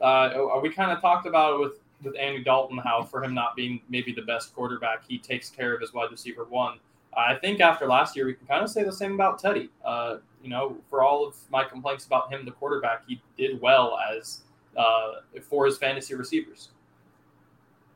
uh, we kind of talked about with with Andy Dalton, how for him not being maybe the best quarterback, he takes care of his wide receiver one. I think after last year, we can kind of say the same about Teddy. Uh, you know, for all of my complaints about him, the quarterback, he did well as uh, for his fantasy receivers.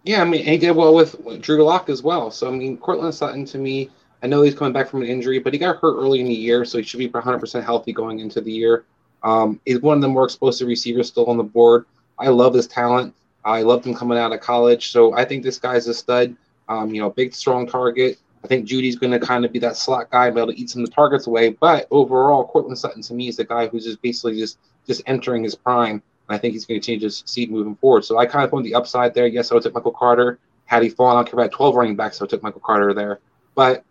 Yeah, I mean, he did well with Drew Lock as well. So I mean, Courtland Sutton to me, I know he's coming back from an injury, but he got hurt early in the year, so he should be 100% healthy going into the year. Um, he's one of the more explosive receivers still on the board. I love his talent. I loved him coming out of college, so I think this guy's a stud. Um, you know, big, strong target. I think Jeudy's going to kind of be that slot guy, be able to eat some of the targets away. But overall, Courtland Sutton to me is the guy who's just basically just just entering his prime. And I think he's going to continue to succeed moving forward. So I kind of want the upside there. Yes, I would take Michael Carter. Had he fallen, I don't care about 12 running backs, so I took Michael Carter there. But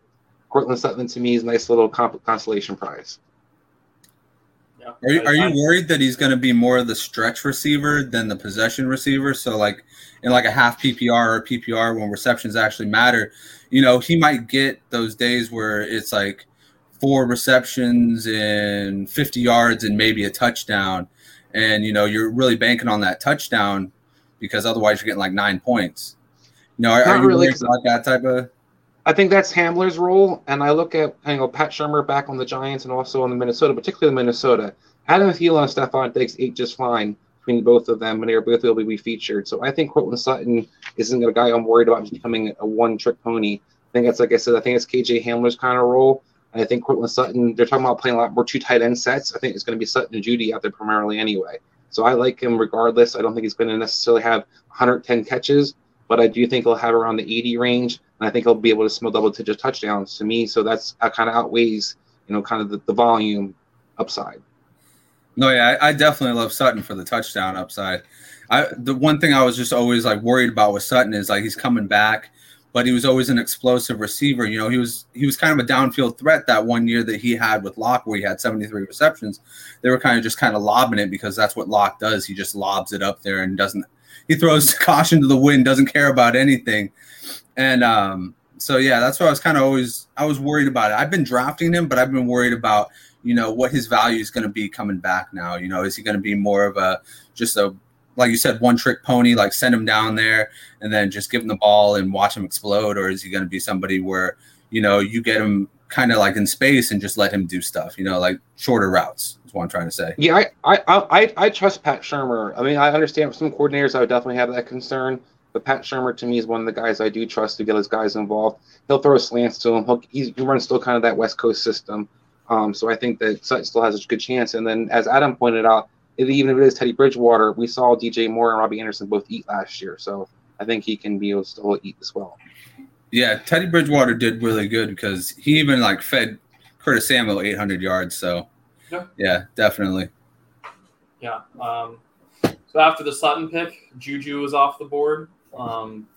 Courtland Sutton to me is a nice little consolation prize. Yeah. Are you, are you worried that he's going to be more of the stretch receiver than the possession receiver? So like in like a half PPR or PPR when receptions actually matter, you know, he might get those days where it's like four receptions and 50 yards and maybe a touchdown. And, you know, you're really banking on that touchdown because otherwise you're getting like nine points. You know, are, are you really about that type of? I think that's Hamler's role. And I look at, you know, Pat Shurmur back on the Giants and also on the Minnesota, particularly the Minnesota. Adam Thielen and Stefon Diggs ate just fine between both of them, and they're both will be featured. So I think Courtland Sutton isn't a guy I'm worried about becoming a one trick pony. I think that's like I said, I think it's KJ Hamler's kind of role. And I think Courtland Sutton, they're talking about playing a lot more two tight end sets. I think it's going to be Sutton and Jeudy out there primarily anyway. So I like him regardless. I don't think he's going to necessarily have 110 catches, but I do think he'll have around the 80 range, and I think he'll be able to smell double digit touchdowns to me. So that's that kind of outweighs, you know, kind of the, the volume upside. No, yeah, I, I, definitely love Sutton for the touchdown upside. I the one thing I was just always like worried about with Sutton is like he's coming back, but he was always an explosive receiver. You know, he was he was kind of a downfield threat that one year that he had with Lock where he had 73 receptions. They were kind of just kind of lobbing it because that's what Lock does. He just lobs it up there and doesn't he throws [laughs] caution to the wind, doesn't care about anything. And um so yeah, that's why I was kind of always I was worried about it. I've been drafting him, but I've been worried about you know what his value is going to be coming back now. You know, is he going to be more of a just a like you said, one trick pony, like send him down there and then just give him the ball and watch him explode, or is he going to be somebody where you know you get him kind of like in space and just let him do stuff, you know, like shorter routes. What I'm trying to say. Yeah, I I I, I trust Pat Shurmur. I mean, I understand some coordinators I would definitely have that concern. But Pat Shurmur to me is one of the guys I do trust to get his guys involved. He'll throw slants to him. He'll, he runs still kind of that West Coast system. Um, so I think that Sutton still has a good chance. And then, as Adam pointed out, even if it is Teddy Bridgewater, we saw DJ Moore and Robbie Anderson both eat last year. So I think he can be able to still eat as well. Yeah, Teddy Bridgewater did really good because he even like fed Curtis Samuel 800 yards. So yeah, yeah definitely. Yeah. Um, so after the Sutton pick, Juju was off the board. Um,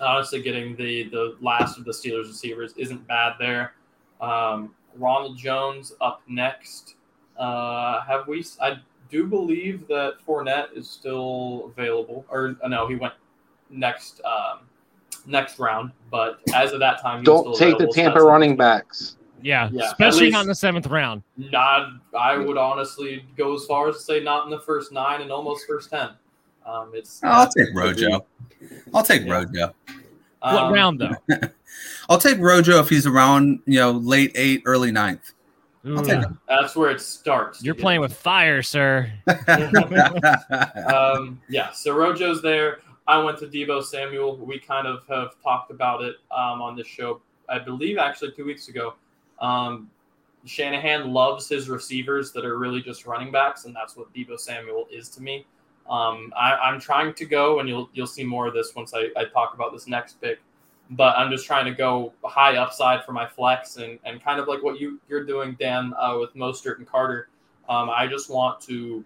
honestly, getting the the last of the Steelers receivers isn't bad there. Um, Ronald Jones up next. Uh, have we? I do believe that Fournette is still available, or uh, no, he went next um, next round. But as of that time, don't take the Tampa running backs. Yeah, yeah especially not in the seventh round. Not, I would honestly go as far as to say not in the first nine and almost first ten. Um, it's. I'll take Rojo. I'll take yeah. Rojo. What um, round though? [laughs] I'll take Rojo if he's around, you know, late eight, early ninth. That's where it starts. You're playing with fire, sir. [laughs] um, yeah, so Rojo's there. I went to Deebo Samuel. We kind of have talked about it um, on this show, I believe, actually two weeks ago. Um, Shanahan loves his receivers that are really just running backs, and that's what Deebo Samuel is to me. Um, I, am trying to go, and you'll you'll see more of this once I, I talk about this next pick but I'm just trying to go high upside for my flex and, and kind of like what you, you're doing, Dan, uh, with Mostert and Carter. Um, I just want to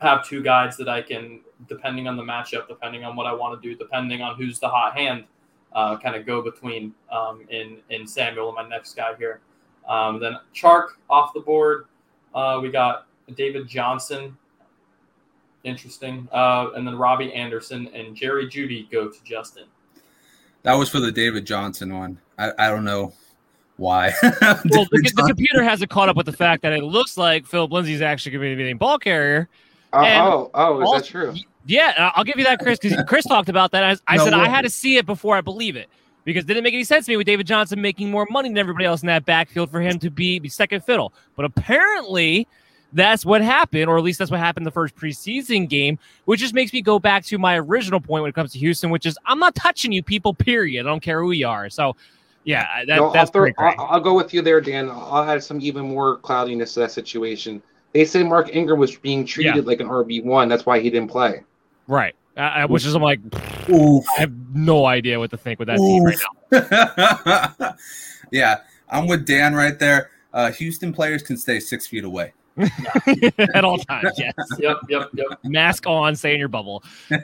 have two guys that I can, depending on the matchup, depending on what I want to do, depending on who's the hot hand, uh, kind of go between um, in, in Samuel and my next guy here. Um, then Chark off the board. Uh, we got David Johnson. Interesting. Uh, and then Robbie Anderson and Jerry Jeudy go to Justin. That was for the David Johnson one. I, I don't know why. [laughs] well, the, the, computer hasn't caught up with the fact that it looks like Phillip Lindsay is actually going to be the ball carrier. Uh, oh, oh, is also- that true? Yeah, I'll give you that, Chris, because Chris talked about that. I, I No said I had to see it before I believe it because it didn't make any sense to me with David Johnson making more money than everybody else in that backfield for him to be, be second fiddle. But apparently, that's what happened, or at least that's what happened the first preseason game, which just makes me go back to my original point when it comes to Houston, which is I'm not touching you people, period. I don't care who you are. So, yeah, that, No, I'll, throw. I'll, I'll go with you there, Dan. I'll add some even more cloudiness to that situation. They say Mark Ingram was being treated Yeah. like an RB one. That's why he didn't play. right. Uh, uh, which is, I'm like, Oof. I have no idea what to think with that team right now. [laughs] yeah, I'm with Dan right there. Uh, Houston players can stay six feet away. [laughs] At all times, yes. [laughs] Yep, yep, yep. Mask on, stay in your bubble. All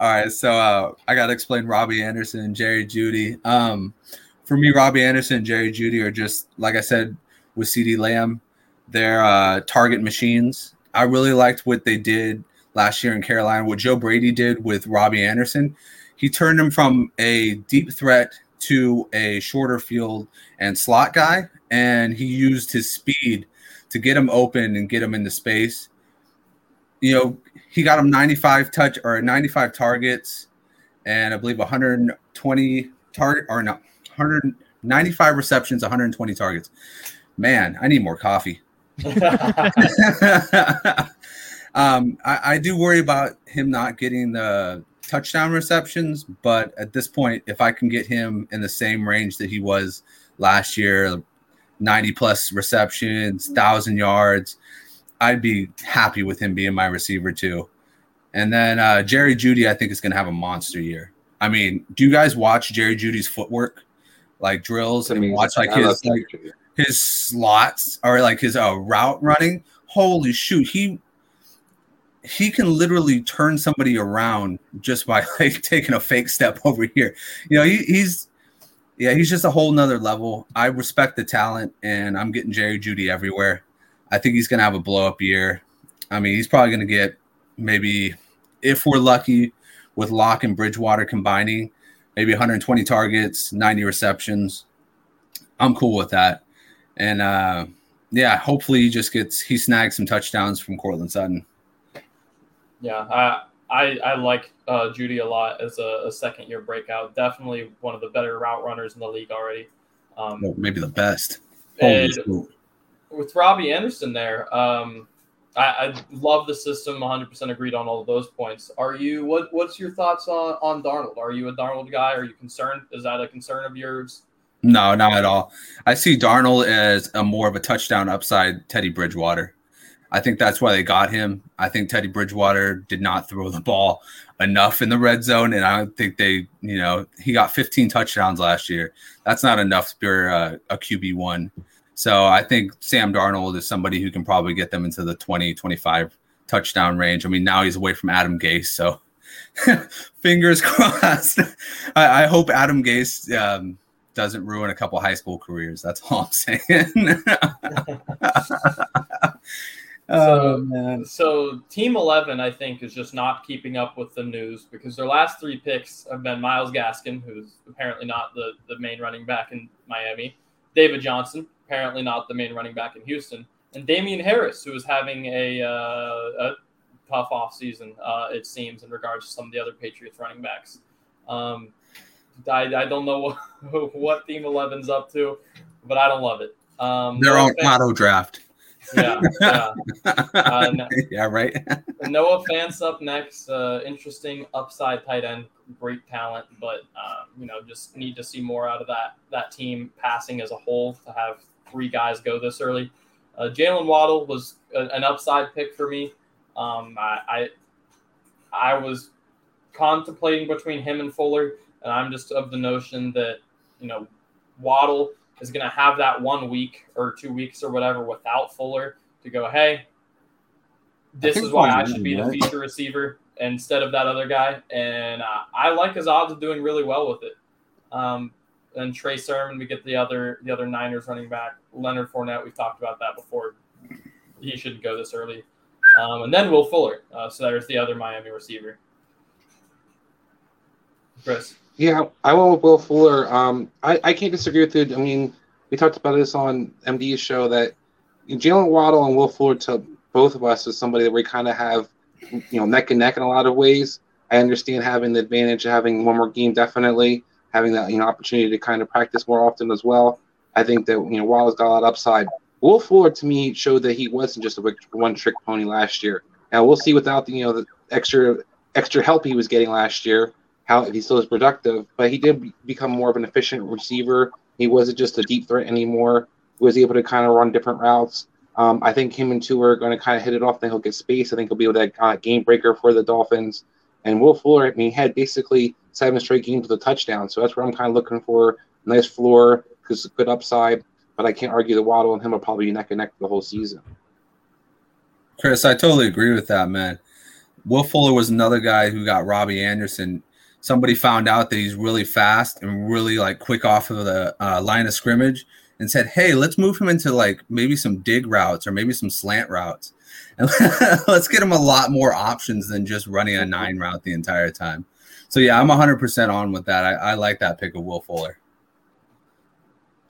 right, so uh, I got to explain Robbie Anderson and Jerry Jeudy. Um, for me, Robbie Anderson and Jerry Jeudy are just like I said with CeeDee Lamb, they're uh, target machines. I really liked what they did last year in Carolina. What Joe Brady did with Robbie Anderson, he turned him from a deep threat to a shorter field and slot guy, and he used his speed to get him open and get him into space. You know, he got him 95 touch or 95 targets and I believe 120 target or no 195 receptions, 120 targets. Man, I need more coffee. [laughs] um, I, I do worry about him not getting the touchdown receptions, but at this point, if I can get him in the same range that he was last year, 90 plus receptions, thousand yards, I'd be happy with him being my receiver too. And then uh, Jerry Jeudy, I think is going to have a monster year. I mean, do you guys watch Jerry Jeudy's footwork, like drills, and watch like his like. His slots or like his uh, route running? Holy shoot, he he can literally turn somebody around just by [laughs] like taking a fake step [laughs] over here. You know, he, he's yeah, he's just a whole nother level. I respect the talent, and I'm getting Jerry Jeudy everywhere. I think he's gonna have a blow up year. I mean, he's probably gonna get maybe if we're lucky with Lock and Bridgewater combining, maybe 120 targets, 90 receptions. I'm cool with that. And uh yeah, hopefully he just gets he snags some touchdowns from Courtland Sutton. Yeah, I I, I like uh, Jeudy a lot as a, a second year breakout. Definitely one of the better route runners in the league already. Um, Well, maybe the best. With Robbie Anderson there, um, I, I love the system. 100% agreed on all of those points. Are you what What's your thoughts on on Darnold? Are you a Darnold guy? Are you concerned? Is that a concern of yours? No, not at all. I see Darnold as a more of a touchdown upside Teddy Bridgewater. I think that's why they got him. I think Teddy Bridgewater did not throw the ball enough in the red zone, and I don't think they, you know, he got 15 touchdowns last year. That's not enough for uh, a QB one. So I think Sam Darnold is somebody who can probably get them into the 20, 25 touchdown range. I mean, now he's away from Adam Gase, so [laughs] fingers [laughs] crossed. I, I hope Adam Gase um, doesn't ruin a couple high school careers. That's [laughs] all I'm saying. [laughs] oh man. So Team Eleven, I think, is just not keeping up with the news because their last three picks have been Myles Gaskin, who's apparently not the the main running back in Miami, David Johnson, apparently not the main running back in Houston, and Damien Harris, who is having a, uh, a tough offseason, uh, it seems, in regards to some of the other Patriots running backs. Um, I, I don't know what, [laughs] what Team 11's up to, but I don't love it. Um, no on offense- auto draft. Yeah, yeah. Uh, [laughs] no- yeah, right. Noah Fant's up next. Uh, interesting upside tight end, great talent, but uh, you know just need to see more out of that that team passing as a whole to have three guys go this early. Uh, Jaylen Waddle was a, an upside pick for me. Um, I, I I was contemplating between him and Fuller, and I'm just of the notion that you know Waddle is going to have that one week or two weeks or whatever without Fuller to go, hey, this is why I should be the feature receiver instead of that other guy. And uh, I like his odds of doing really well with it. Um, and Trey Sermon, we get the other the other Niners running back, Leonard Fournette. We've talked about that before. He shouldn't go this early. Um, and then Will Fuller. Uh, so there's the other Miami receiver. Chris. Yeah, I went with Will Fuller. Um, I, I can't disagree with you. I mean, we talked about this on MD's show that Jaylen Waddle and Will Fuller to both of us is somebody that we kind of have, you know, neck and neck in a lot of ways. I understand having the advantage of having one more game, definitely having that you know opportunity to kind of practice more often as well. I think that you know Waddle's got a lot of upside. Will Fuller to me showed that he wasn't just a one trick pony last year. Now we'll see without the you know the extra extra help he was getting last year how if he still is productive. But he did become more of an efficient receiver. He wasn't just a deep threat anymore. He was able to kind of run different routes. Um, I think him and Tua are going to kind of hit it off. Then he'll get space. I think he'll be able to uh, game breaker for the Dolphins. And Will Fuller, I mean, he had basically seven straight games with a touchdown. So that's where I'm kind of looking for. Nice floor, because good upside. But I can't argue the Waddle and him will probably be neck and neck the whole season. Chris, I totally agree with that, man. Will Fuller was another guy who got Robbie Anderson. Somebody found out that he's really fast and really like quick off of the uh, line of scrimmage and said, "Hey, let's move him into like maybe some dig routes or maybe some slant routes, and [laughs] let's get him a lot more options than just running a nine route the entire time." So yeah, I'm 100 percent on with that. I, I, like that pick of Will Fuller.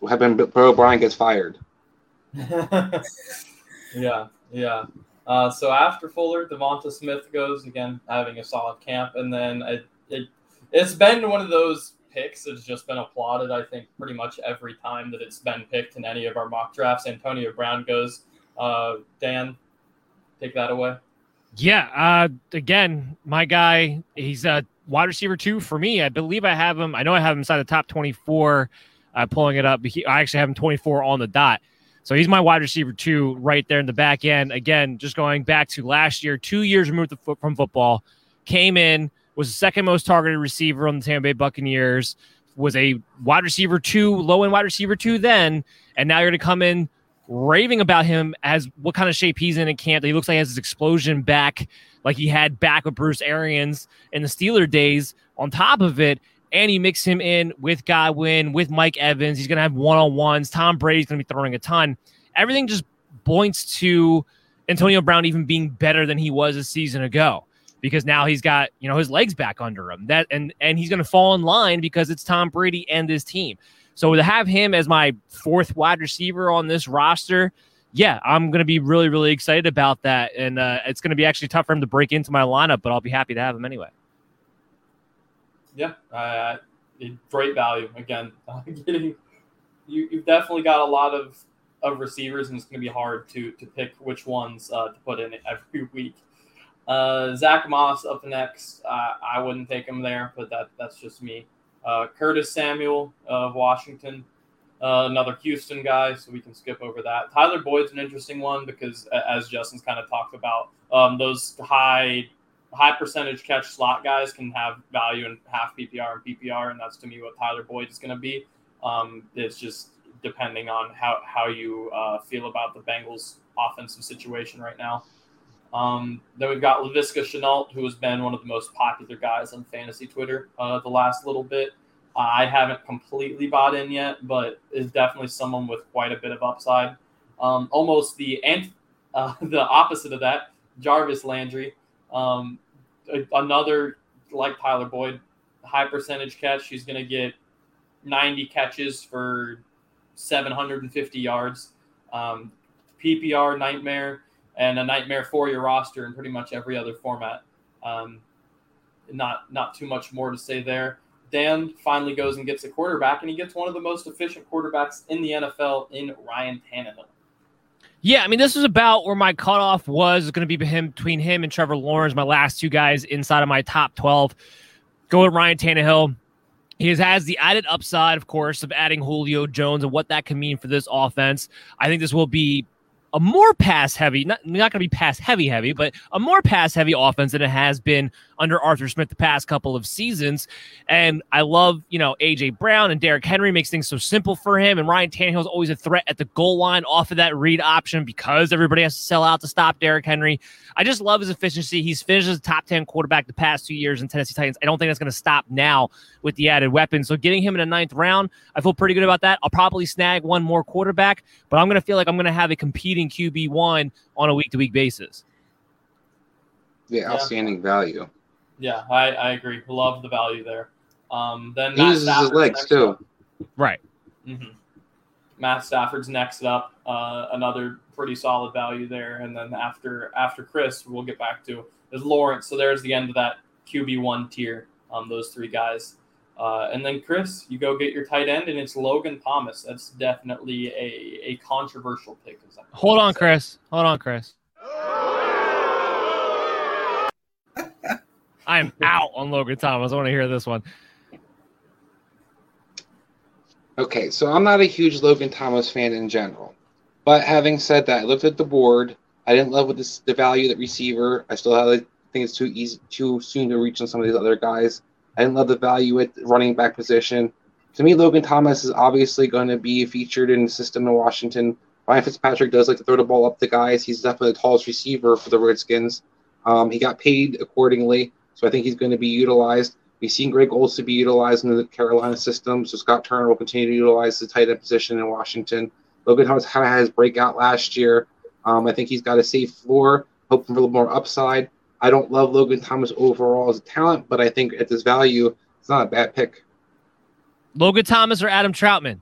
What happened? Bill O'Brien gets fired. [laughs] yeah, yeah. Uh, so after Fuller, DeVonta Smith goes again, having a solid camp, and then it, it it's been one of those picks that's just been applauded. I think pretty much every time that it's been picked in any of our mock drafts. Antonio Brown goes. Uh, Dan, take that away. Yeah. Uh, again, my guy, he's a wide receiver two for me. I believe I have him. I know I have him inside the top 24. Uh, pulling it up. He, I actually have him 24 on the dot. So he's my wide receiver two right there in the back end. Again, just going back to last year, two years removed from football, came in, was the second most targeted receiver on the Tampa Bay Buccaneers, was a wide receiver two, low end wide receiver two then, and now you're going to come in raving about him as what kind of shape he's in in camp. He looks like he has his explosion back, like he had back with Bruce Arians in the Steeler days. On top of it, and you mix him in with Godwin, with Mike Evans. He's going to have one on ones. Tom Brady's going to be throwing a ton. Everything just points to Antonio Brown even being better than he was a season ago because now he's got you know his legs back under him. That and and he's going to fall in line because it's Tom Brady and his team. So to have him as my fourth wide receiver on this roster, yeah, I'm going to be really really excited about that, and uh, it's going to be actually tough for him to break into my lineup, but I'll be happy to have him anyway. Yeah, uh, great value again. [laughs] you, you've definitely got a lot of of receivers, and it's going to be hard to to pick which ones uh, to put in every [laughs] week. Uh, Zack Moss up next. Uh, I wouldn't take him there, but that that's just me. Uh, Curtis Samuel of Washington, uh, another Houston guy, so we can skip over that. Tyler Boyd's an interesting one because, as Justin's kind of talked about, um, those high high percentage catch slot guys can have value in half PPR and PPR, and that's to me what Tyler Boyd is going to be. Um, it's just depending on how how you uh, feel about the Bengals' offensive situation right now. Um, then we've got Laviska Shenault, who has been one of the most popular guys on fantasy Twitter uh, the last little bit. Uh, I haven't completely bought in yet, but is definitely someone with quite a bit of upside. Um, almost the and [laughs] uh, the opposite of that, Jarvis Landry, um, another like Tyler Boyd, high percentage catch. He's going to get 90 catches for 750 yards. Um, PPR nightmare and a nightmare for your roster in pretty much every other format. Um, not not too much more to say there. Dan finally goes and gets a quarterback, and he gets one of the most efficient quarterbacks in the NFL in Ryan Tannehill. Yeah, I mean, this is about where my cutoff was going to be him between him and Trevor Lawrence, my last two guys inside of my top 12. Go with Ryan Tannehill. He has the added upside, of course, of adding Julio Jones and what that can mean for this offense. I think this will be a more pass heavy, not, not going to be pass heavy, heavy, but a more pass heavy offense than it has been under Arthur Smith the past couple of seasons. And I love, you know, AJ Brown and Derrick Henry makes things so simple for him. And Ryan Tannehill is always a threat at the goal line off of that read option because everybody has to sell out to stop Derrick Henry. I just love his efficiency. He's finished as a top 10 quarterback the past two years in Tennessee Titans. I don't think that's going to stop now with the added weapons. So getting him in a ninth round, I feel pretty good about that. I'll probably snag one more quarterback, but I'm going to feel like I'm going to have a competing QB1 on a week to week basis. Yeah, outstanding yeah. value. Yeah, I, I agree. Love the value there. Um, then he uses his legs too. Right. Mm-hmm. Matt Stafford's next up, uh, another pretty solid value there. And then after after Chris, we'll get back to is Lawrence. So there's the end of that QB one tier. Um, those three guys. Uh, and then Chris, you go get your tight end, and it's Logan Thomas. That's definitely a, a controversial pick. Hold on. Chris. Hold on, Chris. I am [laughs] out on Logan Thomas. I want to hear this one. Okay, so I'm not a huge Logan Thomas fan in general. But having said that, I looked at the board. I didn't love with this, the value that receiver. I still have, I think it's too easy, too soon to reach on some of these other guys. I didn't love the value at the running back position. To me, Logan Thomas is obviously going to be featured in the system in Washington. Ryan Fitzpatrick does like to throw the ball up to guys. He's definitely the tallest receiver for the Redskins. Um, he got paid accordingly, so I think he's going to be utilized. We've seen Greg Olsen be utilized in the Carolina system, so Scott Turner will continue to utilize the tight end position in Washington. Logan Thomas kind of had his breakout last year. Um, I think he's got a safe floor, hoping for a little more upside. I don't love Logan Thomas overall as a talent, but I think at this value, it's not a bad pick. Logan Thomas or Adam Trautman?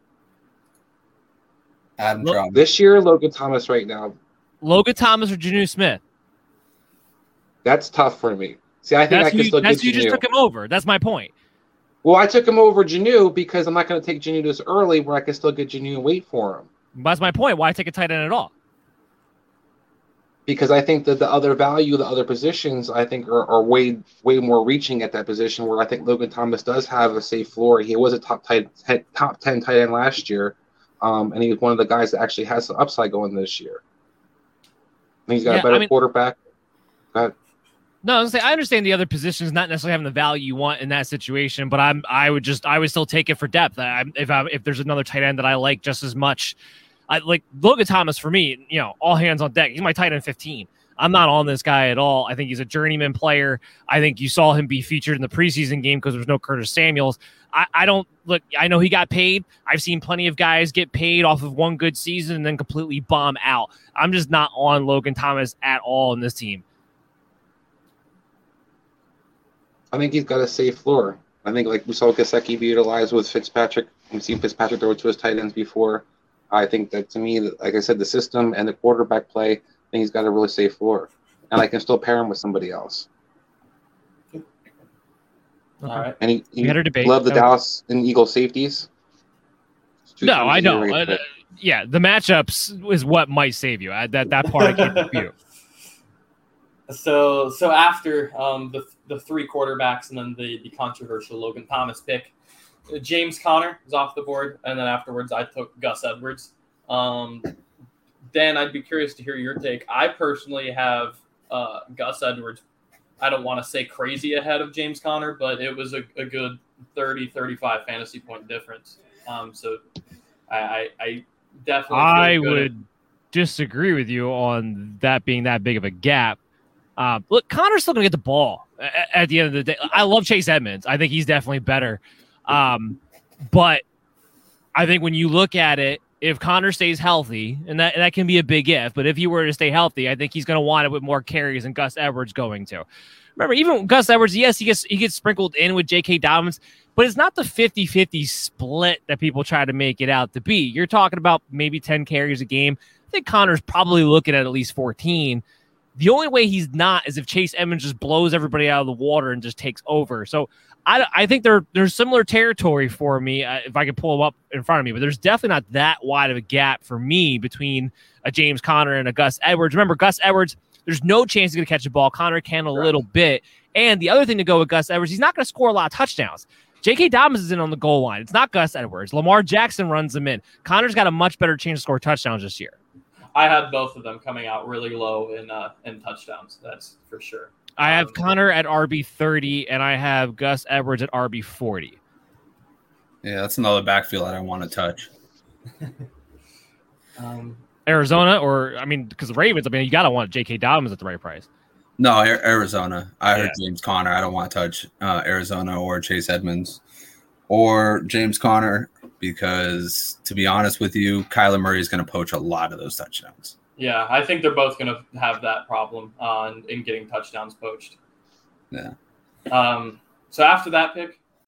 Adam Trautman. This year, Logan Thomas right now. Logan Thomas or Jonnu Smith? That's tough for me. See, I think that's I can still that's you just took him over. That's my point. Well, I took him over Jonnu because I'm not going to take Jonnu this early where I can still get Jonnu and wait for him. That's my point. Why take a tight end at all? Because I think that the other value, the other positions, I think are, are way way more reaching at that position. Where I think Logan Thomas does have a safe floor. He was a top tight top ten tight end last year, um, and he was one of the guys that actually has some upside going this year. And he's got yeah, a better I mean, quarterback. Go. No, I, say, I understand the other positions not necessarily having the value you want in that situation, but I'm I would just I would still take it for depth. I, if I, if there's another tight end that I like just as much, I like Logan Thomas for me. You know, all hands on deck. He's my tight end 15. I'm not on this guy at all. I think he's a journeyman player. I think you saw him be featured in the preseason game because there's no Curtis Samuels. I, I, don't look. I know he got paid. I've seen plenty of guys get paid off of one good season and then completely bomb out. I'm just not on Logan Thomas at all in this team. I think he's got a safe floor. I think like we saw Gesicki be utilized with Fitzpatrick. We've seen Fitzpatrick throw to his tight ends before. I think that to me, like I said, the system and the quarterback play, I think he's got a really safe floor, and I can still pair him with somebody else. Okay. All right. And he, he debate. love the no. Dallas and Eagle safeties. No, I know. Uh, yeah, the matchups is what might save you. I, that that part I can't [laughs] dispute. So so after um, the the three quarterbacks and then the the controversial Logan Thomas pick, uh, James Conner is off the board, and then afterwards I took Gus Edwards. Um, Dan, I'd be curious to hear your take. I personally have uh, Gus Edwards. I don't want to say crazy ahead of James Conner, but it was a, a good 30, 35 fantasy point difference. Um, so I, I, I definitely. I would disagree with you on that being that big of a gap. Um, look, Conner's still going to get the ball at, at, the end of the day. I love Chase Edmonds. I think he's definitely better. Um, but I think when you look at it, if Conner stays healthy, and that, that can be a big if, but if he were to stay healthy, I think he's going to want it with more carries than Gus Edwards going to. Remember, even Gus Edwards, yes, he gets he gets sprinkled in with J.K. Dobbins, but it's not the 50-50 split that people try to make it out to be. You're talking about maybe 10 carries a game. I think Conner's probably looking at at least 14. The only way he's not is if Chase Edmonds just blows everybody out of the water and just takes over. So I, I think they're there's similar territory for me uh, if I could pull them up in front of me, but there's definitely not that wide of a gap for me between a James Conner and a Gus Edwards. Remember, Gus Edwards, there's no chance he's going to catch the ball. Conner can a right. little bit. And the other thing to go with Gus Edwards, he's not going to score a lot of touchdowns. J.K. Dobbins is in on the goal line. It's not Gus Edwards. Lamar Jackson runs them in. Conner's got a much better chance to score touchdowns this year. I had both of them coming out really low in uh, in touchdowns. That's for sure. I have um, Conner at RB thirty, and I have Gus Edwards at RB forty. Yeah, that's another backfield that I don't want to touch. [laughs] um, Arizona, or I mean, because the Ravens. I mean, you gotta want J.K. Dobbins at the right price. No, Arizona. I heard yeah. James Conner. I don't want to touch uh, Arizona or Chase Edmonds or James Conner because, to be honest with you, Kyler Murray is going to poach a lot of those touchdowns. Yeah, I think they're both going to have that problem uh, in getting touchdowns poached. Yeah. Um, so after that pick,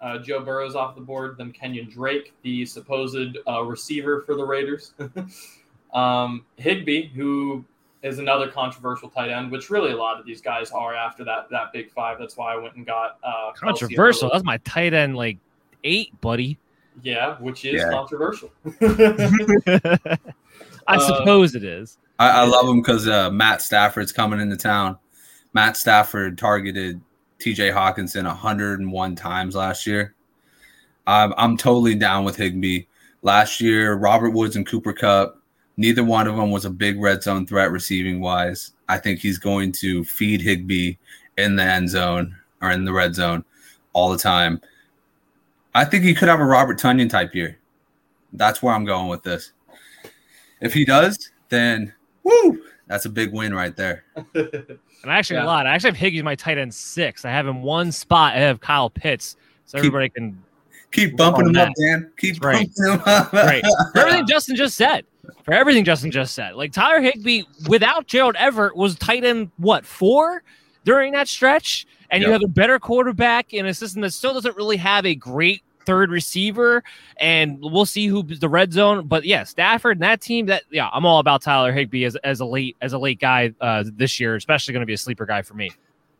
Uh, Joe Burrow's off the board. Then Kenyan Drake, the supposed uh, receiver for the Raiders. [laughs] um, Higbee, who is another controversial tight end, which really a lot of these guys are after that that big five. That's why I went and got uh, controversial. That's my tight end like eight, buddy. Yeah, which is Yeah. controversial. [laughs] [laughs] I Uh, suppose it is. I, I love him because uh, Matt Stafford's coming into town. Matt Stafford targeted TJ Hockenson 101 times last year. I'm, I'm totally down with Higbee. Last year, Robert Woods and Cooper Kupp, neither one of them was a big red zone threat receiving wise. I think he's going to feed Higbee in the end zone or in the red zone all the time. I think he could have a Robert Tonyan type year. That's where I'm going with this. If he does, then woo, that's a big win right there. [laughs] And I actually Yeah. a lot. I actually have Higgy's my tight end six. I have him one spot I have Kyle Pitts, so Keep- everybody can. Keep bumping him up. Dan. Keep Right. bumping him up. Great. [laughs] For everything Justin just said. For everything Justin just said. Like Tyler Higbee without Gerald Everett was tight end what four during that stretch, and you have a better quarterback in a system that still doesn't really have a great third receiver, and we'll see who the red zone. But yeah, Stafford and that team. That yeah, I'm all about Tyler Higbee as, as a late as a late guy uh, this year, especially going to be a sleeper guy for me.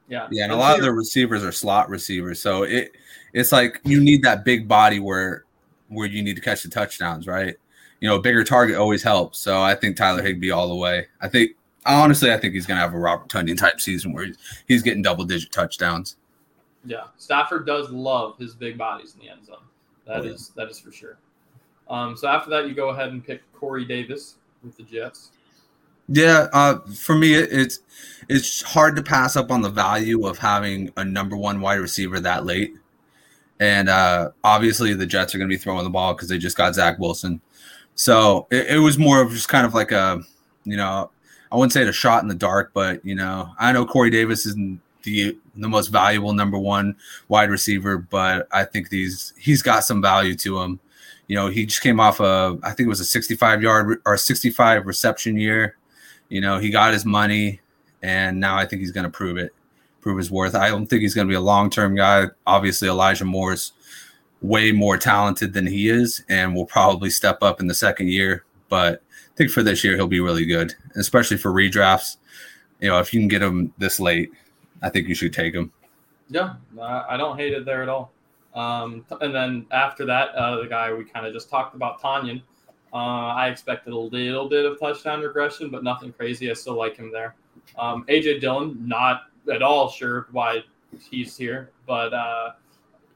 yeah, Yeah, and a lot of the receivers are slot receivers, so it it's like you need that big body where where you need to catch the touchdowns, right? You know, a bigger target always helps. So I think Tyler Higbee all the way. I think honestly, I think he's gonna have a Robert Tonyan type season where he's, he's getting double digit touchdowns. Yeah, Stafford does love his big bodies in the end zone. That Oh, yeah. is that is for sure. Um, so after that, you go ahead and pick Corey Davis with the Jets. Yeah, uh, for me, it, it's it's hard to pass up on the value of having a number one wide receiver that late. And uh, obviously, the Jets are going to be throwing the ball because they just got Zach Wilson. So it, it was more of just kind of like a, you know, I wouldn't say it a shot in the dark, but you know, I know Corey Davis isn't the the most valuable number one wide receiver, but I think these he's got some value to him. You know, he just came off a I think it was a 65 yard or 65 reception year. You know, he got his money, and now I think he's going to prove it, prove his worth. I don't think he's going to be a long term guy. Obviously, Elijah Moore's way more talented than he is, and will probably step up in the second year. But I think for this year, he'll be really good, especially for redrafts. You know, if you can get him this late, I think you should take him. Yeah, I don't hate it there at all. Um, and then after that, uh, the guy we kind of just talked about, Tonyan. Uh, I expected a little bit of touchdown regression, but nothing crazy. I still like him there. Um, AJ Dillon, not at all sure why he's here, but uh,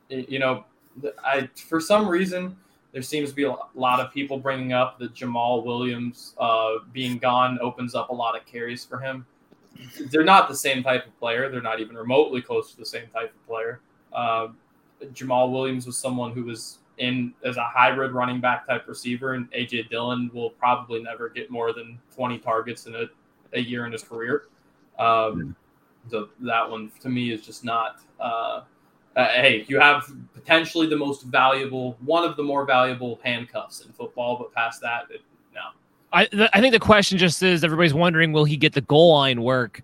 you know, I for some reason there seems to be a lot of people bringing up that Jamaal Williams uh, being gone opens up a lot of carries for him. They're not the same type of player. They're not even remotely close to the same type of player. Uh, Jamaal Williams was someone who was in as a hybrid running back type receiver, and AJ Dillon will probably never get more than 20 targets in a, a year in his career. Um, so that one to me is just not. Uh, uh, hey, you have potentially the most valuable, one of the more valuable handcuffs in football, but past that, it. I th- I think the question just is everybody's wondering will he get the goal line work?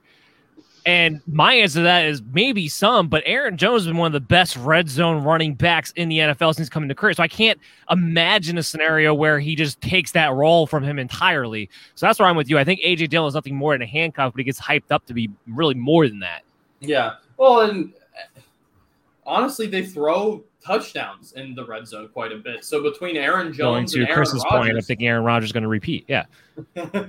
And my answer to that is maybe some, but Aaron Jones has been one of the best red zone running backs in the NFL since coming to career. So I can't imagine a scenario where he just takes that role from him entirely. So that's where I'm with you. I think AJ Dillon is nothing more than a handcuff, but he gets hyped up to be really more than that. Yeah. Well, and uh, honestly, they throw touchdowns in the red zone quite a bit. So between Aaron Going Jones to and Aaron Chris's point, I'm thinking Aaron Rodgers is going to repeat. Yeah. [laughs]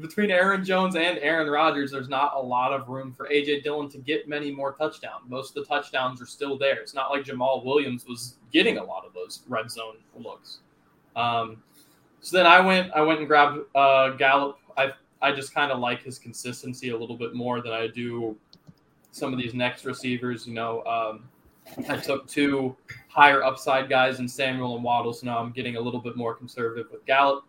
between Aaron Jones and Aaron Rodgers, there's not a lot of room for AJ Dillon to get many more touchdowns. Most of the touchdowns are still there. It's not like Jamaal Williams was getting a lot of those red zone looks. Um, so then I went, I went and grabbed uh, Gallup. I I just kind of like his consistency a little bit more than I do some of these next receivers. You know, um, I took two higher upside guys in Samuel and Waddle, so now I'm getting a little bit more conservative with Gallup.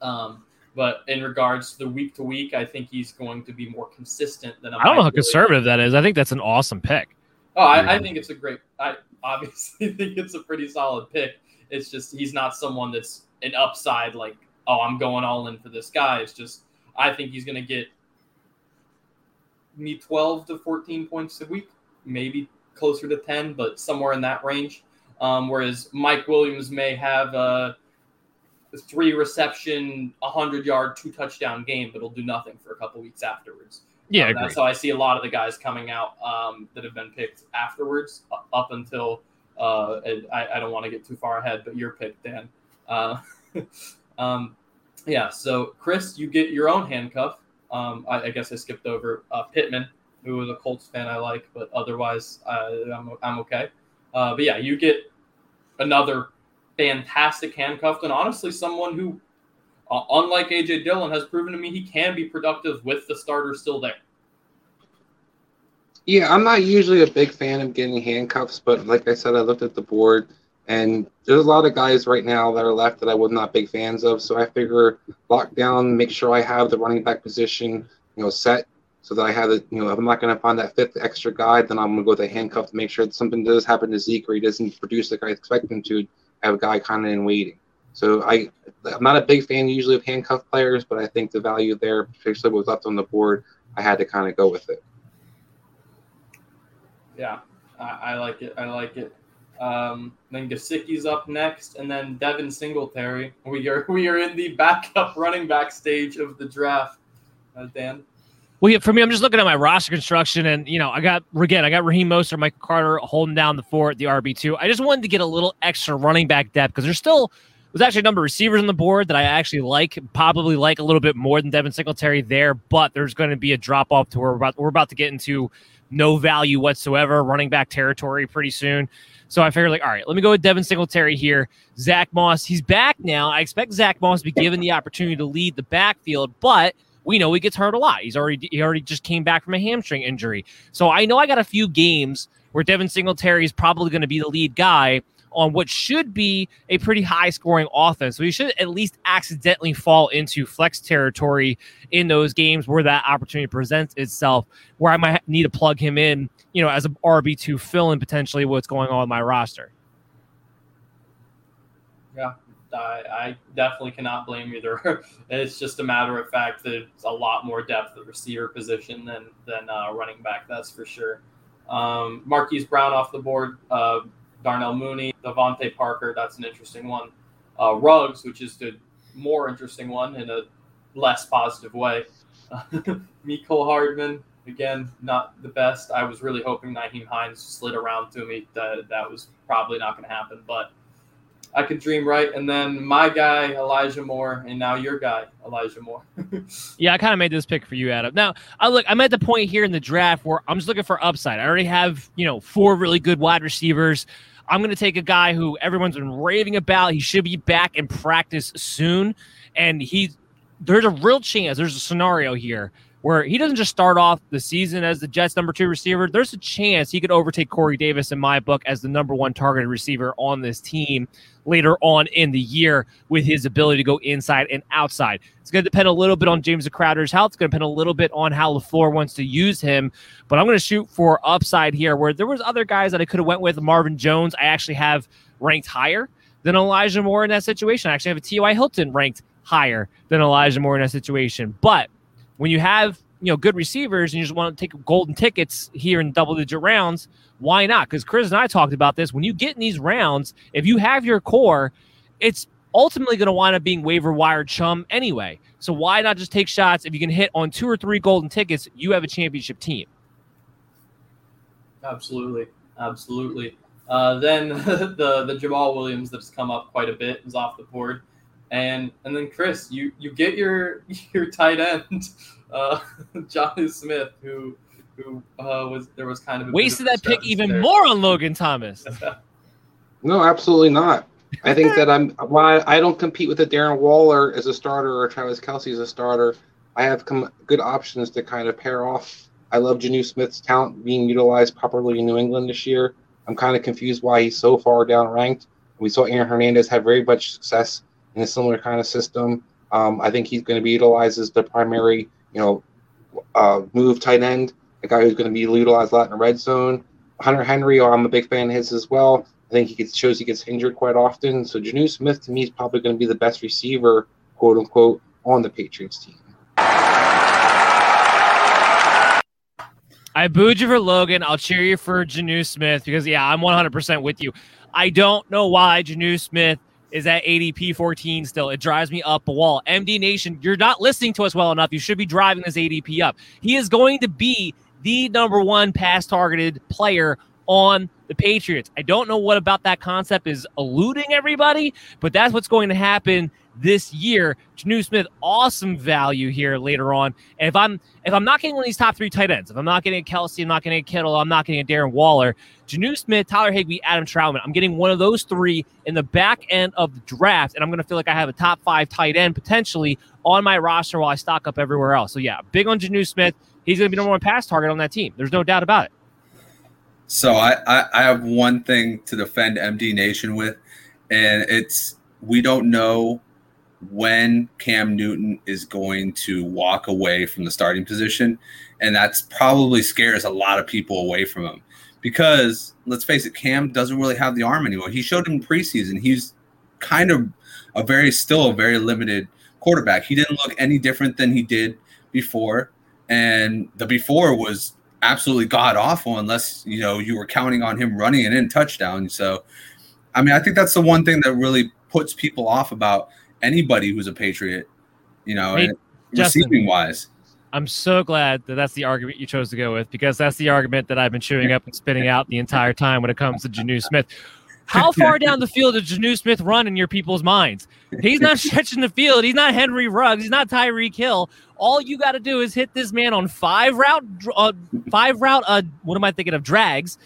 Um, but in regards to the week to week, I think he's going to be more consistent than I'm I don't know how conservative that is. I think that's an awesome pick. Oh, I, I think it's a great. I obviously [laughs] think it's a pretty solid pick. It's just he's not someone that's an upside like, oh, I'm going all in for this guy. It's just I think he's going to get me 12 to 14 points a week, maybe closer to 10, but somewhere in that range. Um, whereas Mike Williams may have a three reception, 100 yard, two touchdown game, but he'll do nothing for a couple weeks afterwards. Yeah, Um, that's how I see a lot of the guys coming out um, that have been picked afterwards, up until uh, and I, I don't want to get too far ahead, but your pick, Dan. Uh, [laughs] um, yeah, so Chris, you get your own handcuff. Um, I, I guess I skipped over uh, Pittman, who was a Colts fan I like, but otherwise uh, I'm, I'm okay. Uh, but yeah, you get another fantastic handcuff, and honestly, someone who, uh, unlike AJ Dillon, has proven to me he can be productive with the starter still there. Yeah, I'm not usually a big fan of getting handcuffs, but like I said, I looked at the board and there's a lot of guys right now that are left that I was not big fans of. So I figure lock down, make sure I have the running back position, you know, set so that I have it, you know, if I'm not going to find that fifth extra guy, then I'm going to go with a handcuff to make sure that something does happen to Zeke or he doesn't produce like I expect him to. Have a guy kind of in waiting. So I, I'm not a big fan usually of handcuff players, but I think the value there, particularly what was left on the board, I had to kind of go with it. Yeah, I, I like it. I like it. Um, then Gesicki's up next, and then Devin Singletary. We are we are in the backup running back stage of the draft. Uh, Dan. Well, yeah, for me, I'm just looking at my roster construction, and you know, I got again, I got Raheem Mostert, Michael Carter holding down the fort, the RB two. I just wanted to get a little extra running back depth because there's still there's actually a number of receivers on the board that I actually like, probably like a little bit more than Devin Singletary there, but there's going to be a drop off to where we're about we're about to get into no value whatsoever running back territory pretty soon. So I figured, like, all right, let me go with Devin Singletary here. Zack Moss, he's back now. I expect Zack Moss to be given the opportunity to lead the backfield, but we know he gets hurt a lot. He's already he already just came back from a hamstring injury. So I know I got a few games where Devin Singletary is probably going to be the lead guy on what should be a pretty high scoring offense. So he should at least accidentally fall into flex territory in those games where that opportunity presents itself, where I might need to plug him in, you know, as a RB2 fill in potentially what's going on with my roster. Yeah, I, I definitely cannot blame either. [laughs] it's just a matter of fact that it's a lot more depth at receiver position than than uh, running back. That's for sure. Um, Marquise Brown off the board. Uh, Darnell Mooney, DeVante Parker. That's an interesting one. Uh, Ruggs, which is the more interesting one in a less positive way. [laughs] Mecole Hardman, again, not the best. I was really hoping Nyheim Hines slid around to me. That that was probably not going to happen, but I could dream right. And then my guy Elijah Moore, and now your guy Elijah Moore. [laughs] Yeah, I kind of made this pick for you, Adam. Now, I look, I'm at the point here in the draft where I'm just looking for upside. I already have, you know, four really good wide receivers. I'm going to take a guy who everyone's been raving about. He should be back in practice soon, and he there's a real chance. There's a scenario here where he doesn't just start off the season as the Jets' number two receiver. There's a chance he could overtake Corey Davis in my book as the number one targeted receiver on this team later on in the year with his ability to go inside and outside. It's going to depend a little bit on James Crowder's health. It's going to depend a little bit on how LaFleur wants to use him. But I'm going to shoot for upside here where there was other guys that I could have went with. Marvin Jones, I actually have ranked higher than Elijah Moore in that situation. I actually have a T.Y. Hilton ranked higher than Elijah Moore in that situation. But when you have you know good receivers and you just want to take golden tickets here in double digit rounds, why not? Because Chris and I talked about this. When you get in these rounds, if you have your core, it's ultimately going to wind up being waiver wire chum anyway. So why not just take shots? If you can hit on two or three golden tickets, you have a championship team. Absolutely. Absolutely. Uh, then [laughs] the the Jamaal Williams that's come up quite a bit is off the board, and and then Chris, you you get your [laughs] your tight end, uh, [laughs] Jonnu Smith, who who uh, was there was kind of a wasted that pick even there. more on Logan Thomas. [laughs] no, absolutely not. I think that I'm why I don't compete with a Darren Waller as a starter or Travis Kelce as a starter. I have come good options to kind of pair off. I love Jonnu Smith's talent being utilized properly in New England this year. I'm kind of confused why he's so far down ranked. We saw Aaron Hernandez have very much success in a similar kind of system. Um, I think he's going to be utilized as the primary, you know, uh, move tight end, a guy who's going to be utilized a lot in the red zone. Hunter Henry, I'm a big fan of his as well. I think he gets, shows he gets injured quite often. So Jonnu Smith to me is probably going to be the best receiver, quote unquote, on the Patriots team. I booed you for Logan. I'll cheer you for Jonnu Smith because yeah, I'm 100% with you. I don't know why Jonnu Smith is at ADP 14 still. It drives me up a wall. MD Nation, you're not listening to us well enough. You should be driving this ADP up. He is going to be the number one pass targeted player on the Patriots. I don't know what about that concept is eluding everybody, but that's what's going to happen this year. Jonnu Smith, awesome value here later on. And if I'm if I'm not getting one of these top three tight ends, if I'm not getting Kelce, I'm not getting Kittle, I'm not getting a Darren Waller, Jonnu Smith, Tyler Higbee, Adam Trautman, I'm getting one of those three in the back end of the draft, and I'm going to feel like I have a top five tight end potentially on my roster while I stock up everywhere else. So yeah, big on Jonnu Smith. He's going to be number one pass target on that team. There's no doubt about it. So I, I, I have one thing to defend MD Nation with, and it's we don't know when Cam Newton is going to walk away from the starting position. And that's probably scares a lot of people away from him because let's face it, Cam doesn't really have the arm anymore. He showed in preseason. He's kind of a very, still a very limited quarterback. He didn't look any different than he did before. And the before was absolutely god awful unless, you know, you were counting on him running an in touchdown. So, I mean, I think that's the one thing that really puts people off about anybody who's a Patriot, you know, hey, Justin, receiving wise. I'm so glad that that's the argument you chose to go with because that's the argument that I've been chewing up and spitting out the entire time when it comes to Jonnu Smith. How [laughs] far down the field does Jonnu Smith run in your people's minds? He's not [laughs] stretching the field. He's not Henry Ruggs. He's not Tyreek Hill. All you got to do is hit this man on five route, uh, five route. Uh, what am I thinking of? Drags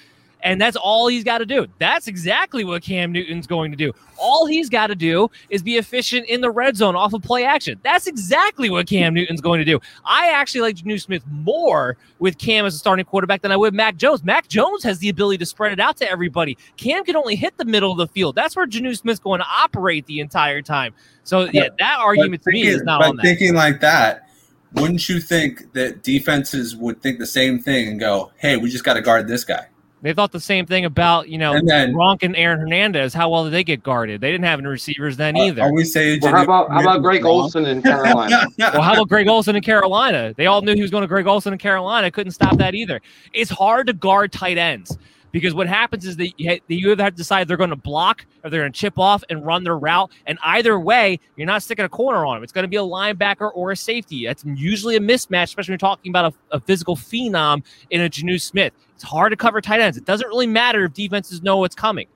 and that's all he's got to do. That's exactly what Cam Newton's going to do. All he's got to do is be efficient in the red zone off of play action. That's exactly what Cam Newton's going to do. I actually like New Smith more with Cam as a starting quarterback than I would Mac Jones. Mac Jones has the ability to spread it out to everybody. Cam can only hit the middle of the field. That's where Jonnu Smith's going to operate the entire time. So yeah, that argument to me is not but on that. Thinking like that, wouldn't you think that defenses would think the same thing and go, "Hey, we just got to guard this guy"? They thought the same thing about you know and then, Gronk and Aaron Hernandez. How well did they get guarded? They didn't have any receivers then either. Are we saying? Well, how about how about Greg Olsen in Carolina? [laughs] well, how about Greg Olsen in Carolina? They all knew he was going to Greg Olsen in Carolina. Couldn't stop that either. It's hard to guard tight ends because what happens is that you either have to decide they're going to block or they're going to chip off and run their route. And either way, you're not sticking a corner on them. It's going to be a linebacker or a safety. That's usually a mismatch, especially when you're talking about a, a physical phenom in a Jonnu Smith. It's hard to cover tight ends. It doesn't really matter if defenses know what's coming.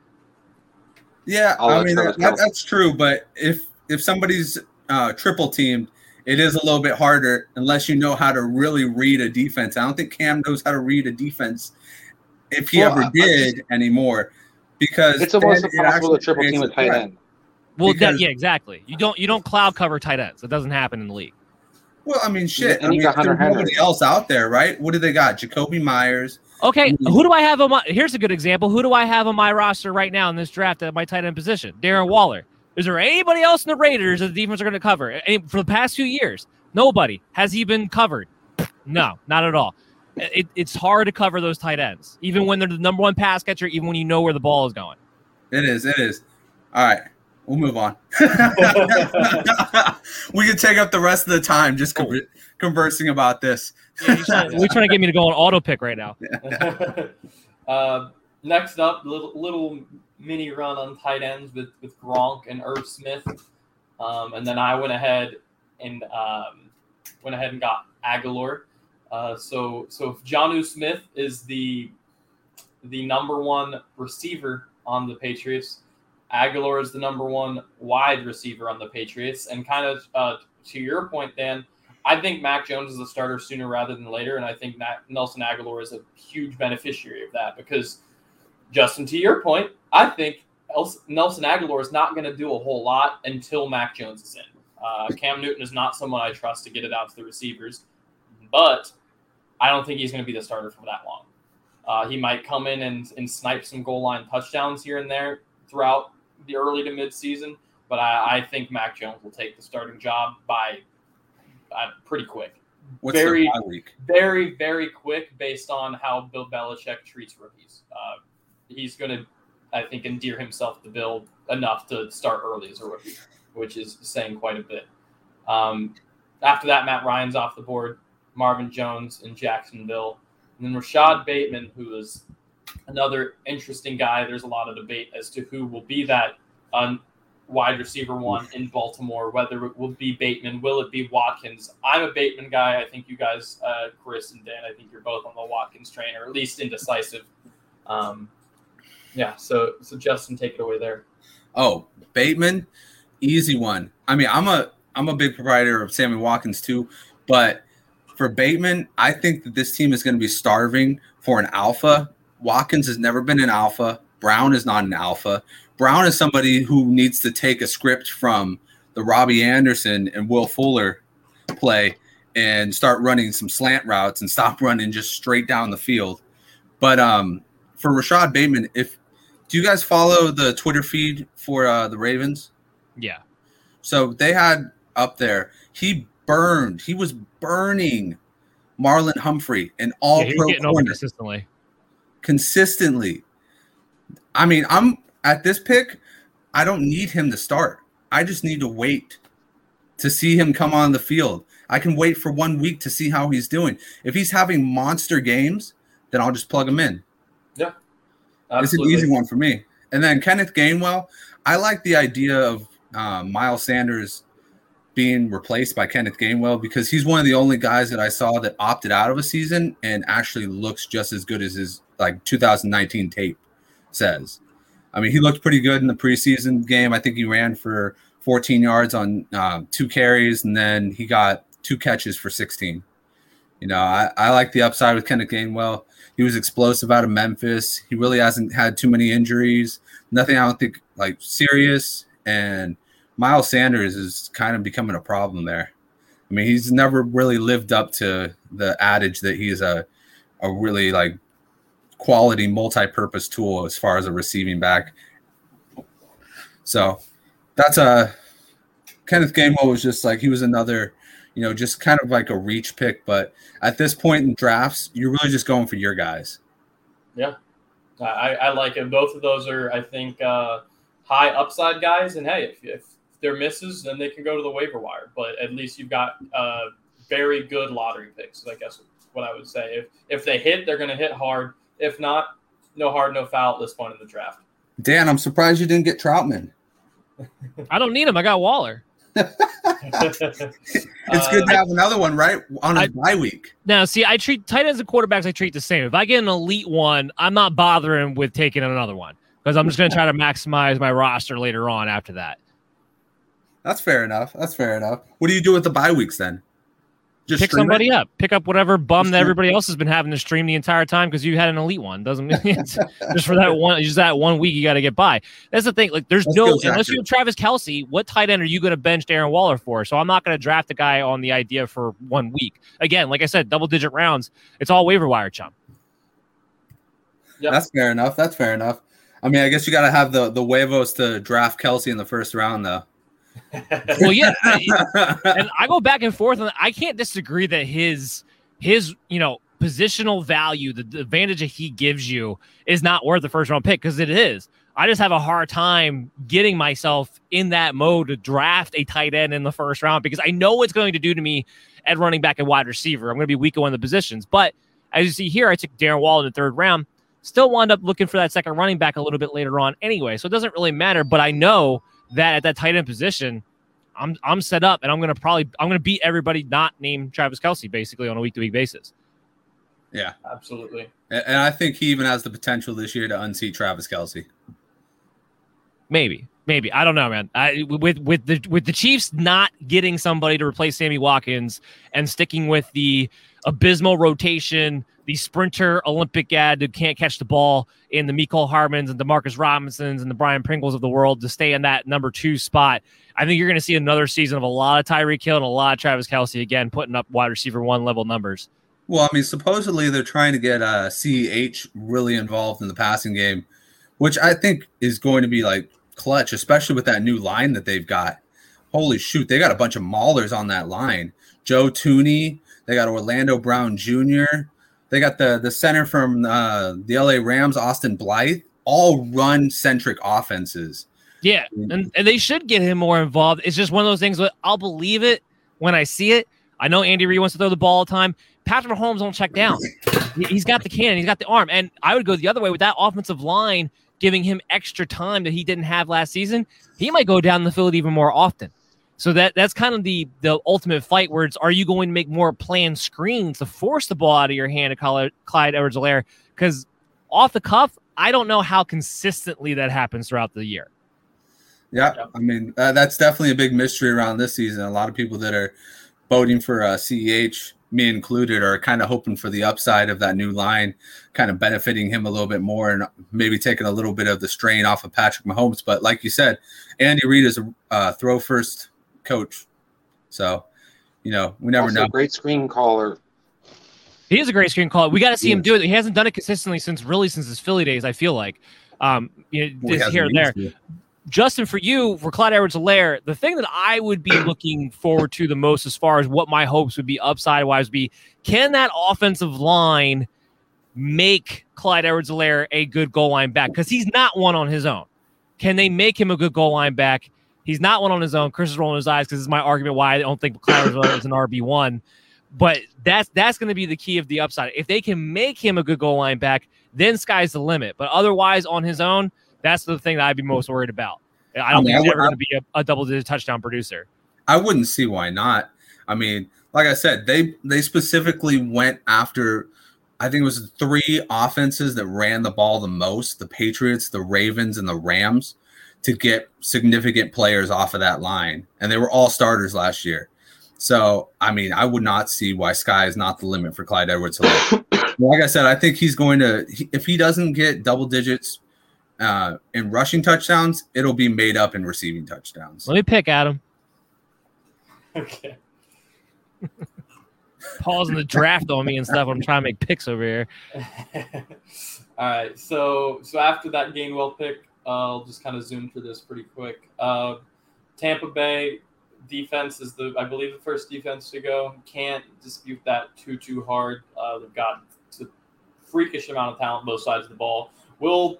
Yeah, I mean that, that's true. But if if somebody's uh, triple teamed, it is a little bit harder unless you know how to really read a defense. I don't think Cam knows how to read a defense if he well, ever did just, anymore, because it's almost impossible to triple team a tight end. Well, that, yeah, exactly. You don't you don't cloud cover tight ends. It doesn't happen in the league. Well, I mean, shit. I mean, there's nobody else out there, right? What do they got? Jakobi Meyers. Okay, who do I have on my? Here's a good example. Who do I have on my roster right now in this draft at my tight end position? Darren Waller. Is there anybody else in the Raiders that the defense are going to cover for the past few years? Nobody. Has he been covered? No, not at all it, it's hard to cover those tight ends, even when they're the number one pass catcher, even when you know where the ball is going. It is. It is. All right. We'll move on. [laughs] we could take up the rest of the time just con- conversing about this. yeah, We're trying to get me to go on auto pick right now. uh, [laughs] next up, little little mini run on tight ends with with Gronk and Irv Smith, um, and then I went ahead and um, went ahead and got Agholor. Uh, so so if Jonnu Smith is the the number one receiver on the Patriots. Agholor is the number one wide receiver on the Patriots. And kind of uh, to your point, Dan, I think Mac Jones is a starter sooner rather than later. And I think Nelson Agholor is a huge beneficiary of that because, Justin, to your point, I think Nelson Agholor is not going to do a whole lot until Mac Jones is in. Uh, Cam Newton is not someone I trust to get it out to the receivers, but I don't think he's going to be the starter for that long. Uh, he might come in and, and snipe some goal line touchdowns here and there throughout the early to mid season, but I, I, think Mac Jones will take the starting job by uh, pretty quick. What's very, very, very quick based on how Bill Belichick treats rookies. Uh, he's going to, I think, endear himself to Bill enough to start early as a rookie, which is saying quite a bit. Um, after that, Matt Ryan's off the board. Marvin Jones in Jacksonville. And then Rashad Bateman, who is another interesting guy. There's a lot of debate as to who will be that uh, wide receiver one in Baltimore, whether it will be Bateman, will it be Watkins? I'm a Bateman guy. I think you guys, uh, Chris and Dan, I think you're both on the Watkins train, or at least indecisive. Um, yeah, so so Justin, take it away there. Oh, Bateman, easy one. I mean, I'm a I'm a big proprietor of Sammy Watkins too, but for Bateman, I think that this team is going to be starving for an alpha. Watkins has never been an alpha. Brown is not an alpha. Brown is somebody who needs to take a script from the Robbie Anderson and Will Fuller play and start running some slant routes and stop [laughs] running just straight down the field. But um, for Rashad Bateman, if do you guys follow the Twitter feed for uh, the Ravens? Yeah. So they had up there. He burned. He was burning Marlon Humphrey and all yeah, pro corner consistently. Consistently. I mean, I'm at this pick. I don't need him to start. I just need to wait to see him come on the field. I can wait for one week to see how he's doing. If he's having monster games, then I'll just plug him in. Yeah. Absolutely. It's an easy one for me. And then Kenneth Gainwell, I like the idea of uh, Miles Sanders being replaced by Kenneth Gainwell because he's one of the only guys that I saw that opted out of a season and actually looks just as good as his like 2019 tape says. I mean, he looked pretty good in the preseason game. I think he ran for 14 yards on uh, two carries, and then he got two catches for 16. You know, I, I like the upside with Kenneth Gainwell. He was explosive out of Memphis. He really hasn't had too many injuries. Nothing I don't think like serious. And Miles Sanders is kind of becoming a problem there. I mean, he's never really lived up to the adage that he's a a really like quality multi-purpose tool as far as a receiving back. So that's a Kenneth Gainwell was just like he was another, you know, just kind of like a reach pick. But at this point in drafts, you're really just going for your guys. Yeah, I, I like it. Both of those are, I think, uh, high upside guys. And hey, if, if they're misses, then they can go to the waiver wire. But at least you've got uh, very good lottery picks. I guess what I would say. If if they hit, they're going to hit hard. If not, no hard, no foul at this point in the draft. Dan, I'm surprised you didn't get Trautman. I don't need him. I got Waller. [laughs] it's good to have another one, right? On a I, bye week. Now, see, I treat tight ends and quarterbacks. I treat the same. If I get an elite one, I'm not bothering with taking another one because I'm just going to try to maximize my roster later on after that. That's fair enough. That's fair enough. What do you do with the bye weeks then? Just pick somebody it? up. Pick up whatever bum that everybody else has been having to stream the entire time because you had an elite one. Doesn't mean [laughs] it's just for that one. Just that one week you got to get by. That's the thing. Like, there's Let's no unless you have Travis Kelce. What tight end are you going to bench Darren Waller for? So I'm not going to draft a guy on the idea for one week. Again, like I said, double digit rounds. It's all waiver wire chump. Yep. That's fair enough. That's fair enough. I mean, I guess you got to have the the huevos to draft Kelce in the first round, though [laughs] well, yeah, [laughs] and I go back and forth, and I can't disagree that his his you know positional value, the, the advantage that he gives you, is not worth the first round pick because it is. I just have a hard time getting myself in that mode to draft a tight end in the first round because I know what's going to do to me at running back and wide receiver. I'm going to be weak in the positions. But as you see here, I took Darren Wall in the third round. Still wound up looking for that second running back a little bit later on anyway. So it doesn't really matter. But I know that at that tight end position, I'm I'm set up and I'm gonna probably I'm gonna beat everybody not named Travis Kelce basically on a week to week basis. Yeah, absolutely. And I think he even has the potential this year to unseat Travis Kelce. Maybe, maybe I don't know, man. I, with with the with the Chiefs not getting somebody to replace Sammy Watkins and sticking with the abysmal rotation, the sprinter Olympic guy who can't catch the ball in the Mecole Hardmans and Demarcus Robinsons and the Byron Pringles of the world to stay in that number two spot. I think you're going to see another season of a lot of Tyreek Hill and a lot of Travis Kelce again, putting up wide receiver one level numbers. Well, I mean, supposedly they're trying to get uh, CEH really involved in the passing game, which I think is going to be like clutch, especially with that new line that they've got. Holy shoot, they got a bunch of maulers on that line. Joe Thuney, they got Orlando Brown Jr., they got the the center from uh, the LA Rams, Austin Blythe, all run centric offenses. Yeah, and, and they should get him more involved. It's just one of those things where I'll believe it when I see it. I know Andy Reid wants to throw the ball all the time. Patrick Mahomes don't check down. He's got the cannon, he's got the arm. And I would go the other way with that offensive line giving him extra time that he didn't have last season. He might go down the field even more often. So that that's kind of the the ultimate fight where it's are you going to make more planned screens to force the ball out of your hand to Clyde Edwards-Helaire? Because off the cuff, I don't know how consistently that happens throughout the year. Yeah, I mean uh, that's definitely a big mystery around this season. A lot of people that are voting for uh, CEH me included, are kind of hoping for the upside of that new line, kind of benefiting him a little bit more and maybe taking a little bit of the strain off of Patrick Mahomes. But like you said, Andy Reid is a uh, throw first coach. So, you know, we never also know. great screen caller. He is a great screen caller. We got to see him do it. He hasn't done it consistently since really since his Philly days, I feel like. Um, you know, well, here and there. Justin, for you, for Clyde Edwards-Helaire, the thing that I would be looking forward to the most as far as what my hopes would be upside wise be can that offensive line make Clyde Edwards-Helaire a good goal line back? Because he's not one on his own. Can they make him a good goal line back? He's not one on his own. Chris is rolling his eyes because is my argument why I don't think Edwards-Helaire is an RB1. But that's that's going to be the key of the upside. If they can make him a good goal line back, then sky's the limit. But otherwise, on his own, that's the thing that I'd be most worried about. I don't I mean, think he's ever going to be a, a double-digit touchdown producer. I wouldn't see why not. I mean, like I said, they they specifically went after. I think it was three offenses that ran the ball the most: the Patriots, the Ravens, and the Rams, to get significant players off of that line, and they were all starters last year. So, I mean, I would not see why sky is not the limit for Clyde Edwards. [coughs] like I said, I think he's going to if he doesn't get double digits uh, in rushing touchdowns, it'll be made up in receiving touchdowns. Let me pick Adam. Okay. [laughs] Pausing the draft on me and stuff. I'm trying to make picks over here. [laughs] All right. So so after that Gainwell pick, I'll just kind of zoom through this pretty quick. Uh, Tampa Bay defense is the I believe the first defense to go. Can't dispute that too too hard. Uh, they've got a freakish amount of talent both sides of the ball. We'll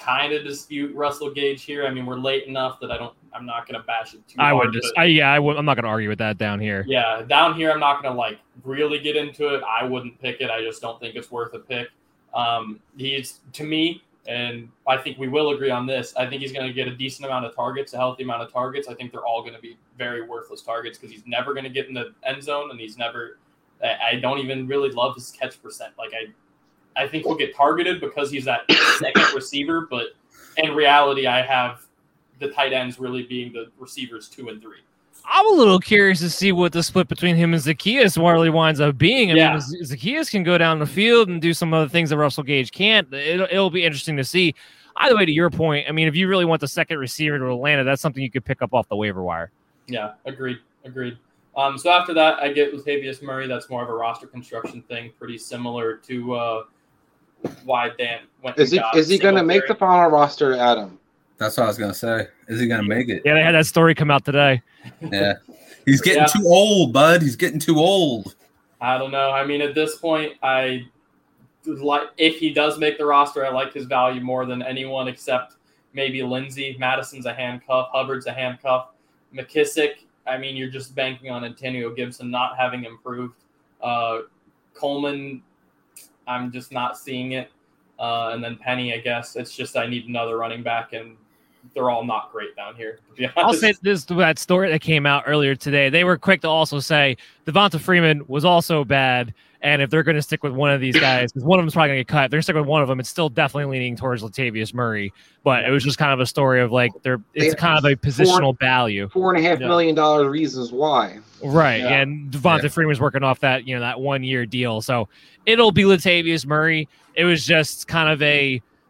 kind of dispute Russell Gage here. I mean, we're late enough that I don't. I'm not going to bash it too. I hard, would just. I, yeah, I would, I'm not going to argue with that down here. Yeah, down here, I'm not going to like really get into it. I wouldn't pick it. I just don't think it's worth a pick. Um, he's to me, and I think we will agree on this. I think he's going to get a decent amount of targets, a healthy amount of targets. I think they're all going to be very worthless targets because he's never going to get in the end zone, and he's never. I don't even really love his catch percent. Like I I think he'll get targeted because he's that [coughs] second receiver. But in reality, I have the tight ends really being the receivers two and three. I'm a little curious to see what the split between him and Zaccheaus really winds up being. I yeah. mean, Zaccheaus can go down the field and do some of the things that Russell Gage can't. It'll, it'll be interesting to see. Either way, to your point, I mean, if you really want the second receiver to Atlanta, that's something you could pick up off the waiver wire. Yeah, agreed. Agreed. Um, so after that, I get Latavius Murray. That's more of a roster construction thing, pretty similar to uh, why Dan went. Is he is he going to make the final roster, Adam? That's what I was going to say. Is he going to make it? Yeah, they had that story come out today. yeah, he's getting yeah. too old, bud. He's getting too old. I don't know. I mean, at this point, I like if he does make the roster, I like his value more than anyone except maybe Lindsay. Mattison's a handcuff. Hubbard's a handcuff. McKissic. I mean, you're just banking on Antonio Gibson not having improved. Uh, Coleman I'm just not seeing it. Uh, and then Penny, I guess it's just I need another running back, and they're all not great down here. I'll say this that story that came out earlier today. They were quick to also say Devonta Freeman was also bad. And if they're going to stick with one of these guys, because one of them's probably going to get cut, they're sticking with one of them. It's still definitely leaning towards Latavius Murray, but it was just kind of a story of like they're it's They- kind of a positional four- value, Four and a half Yeah. million dollar reasons why. right? Yeah. And Devonta Yeah. Freeman's working off that you know that one year deal, so it'll be Latavius Murray. It was just kind of a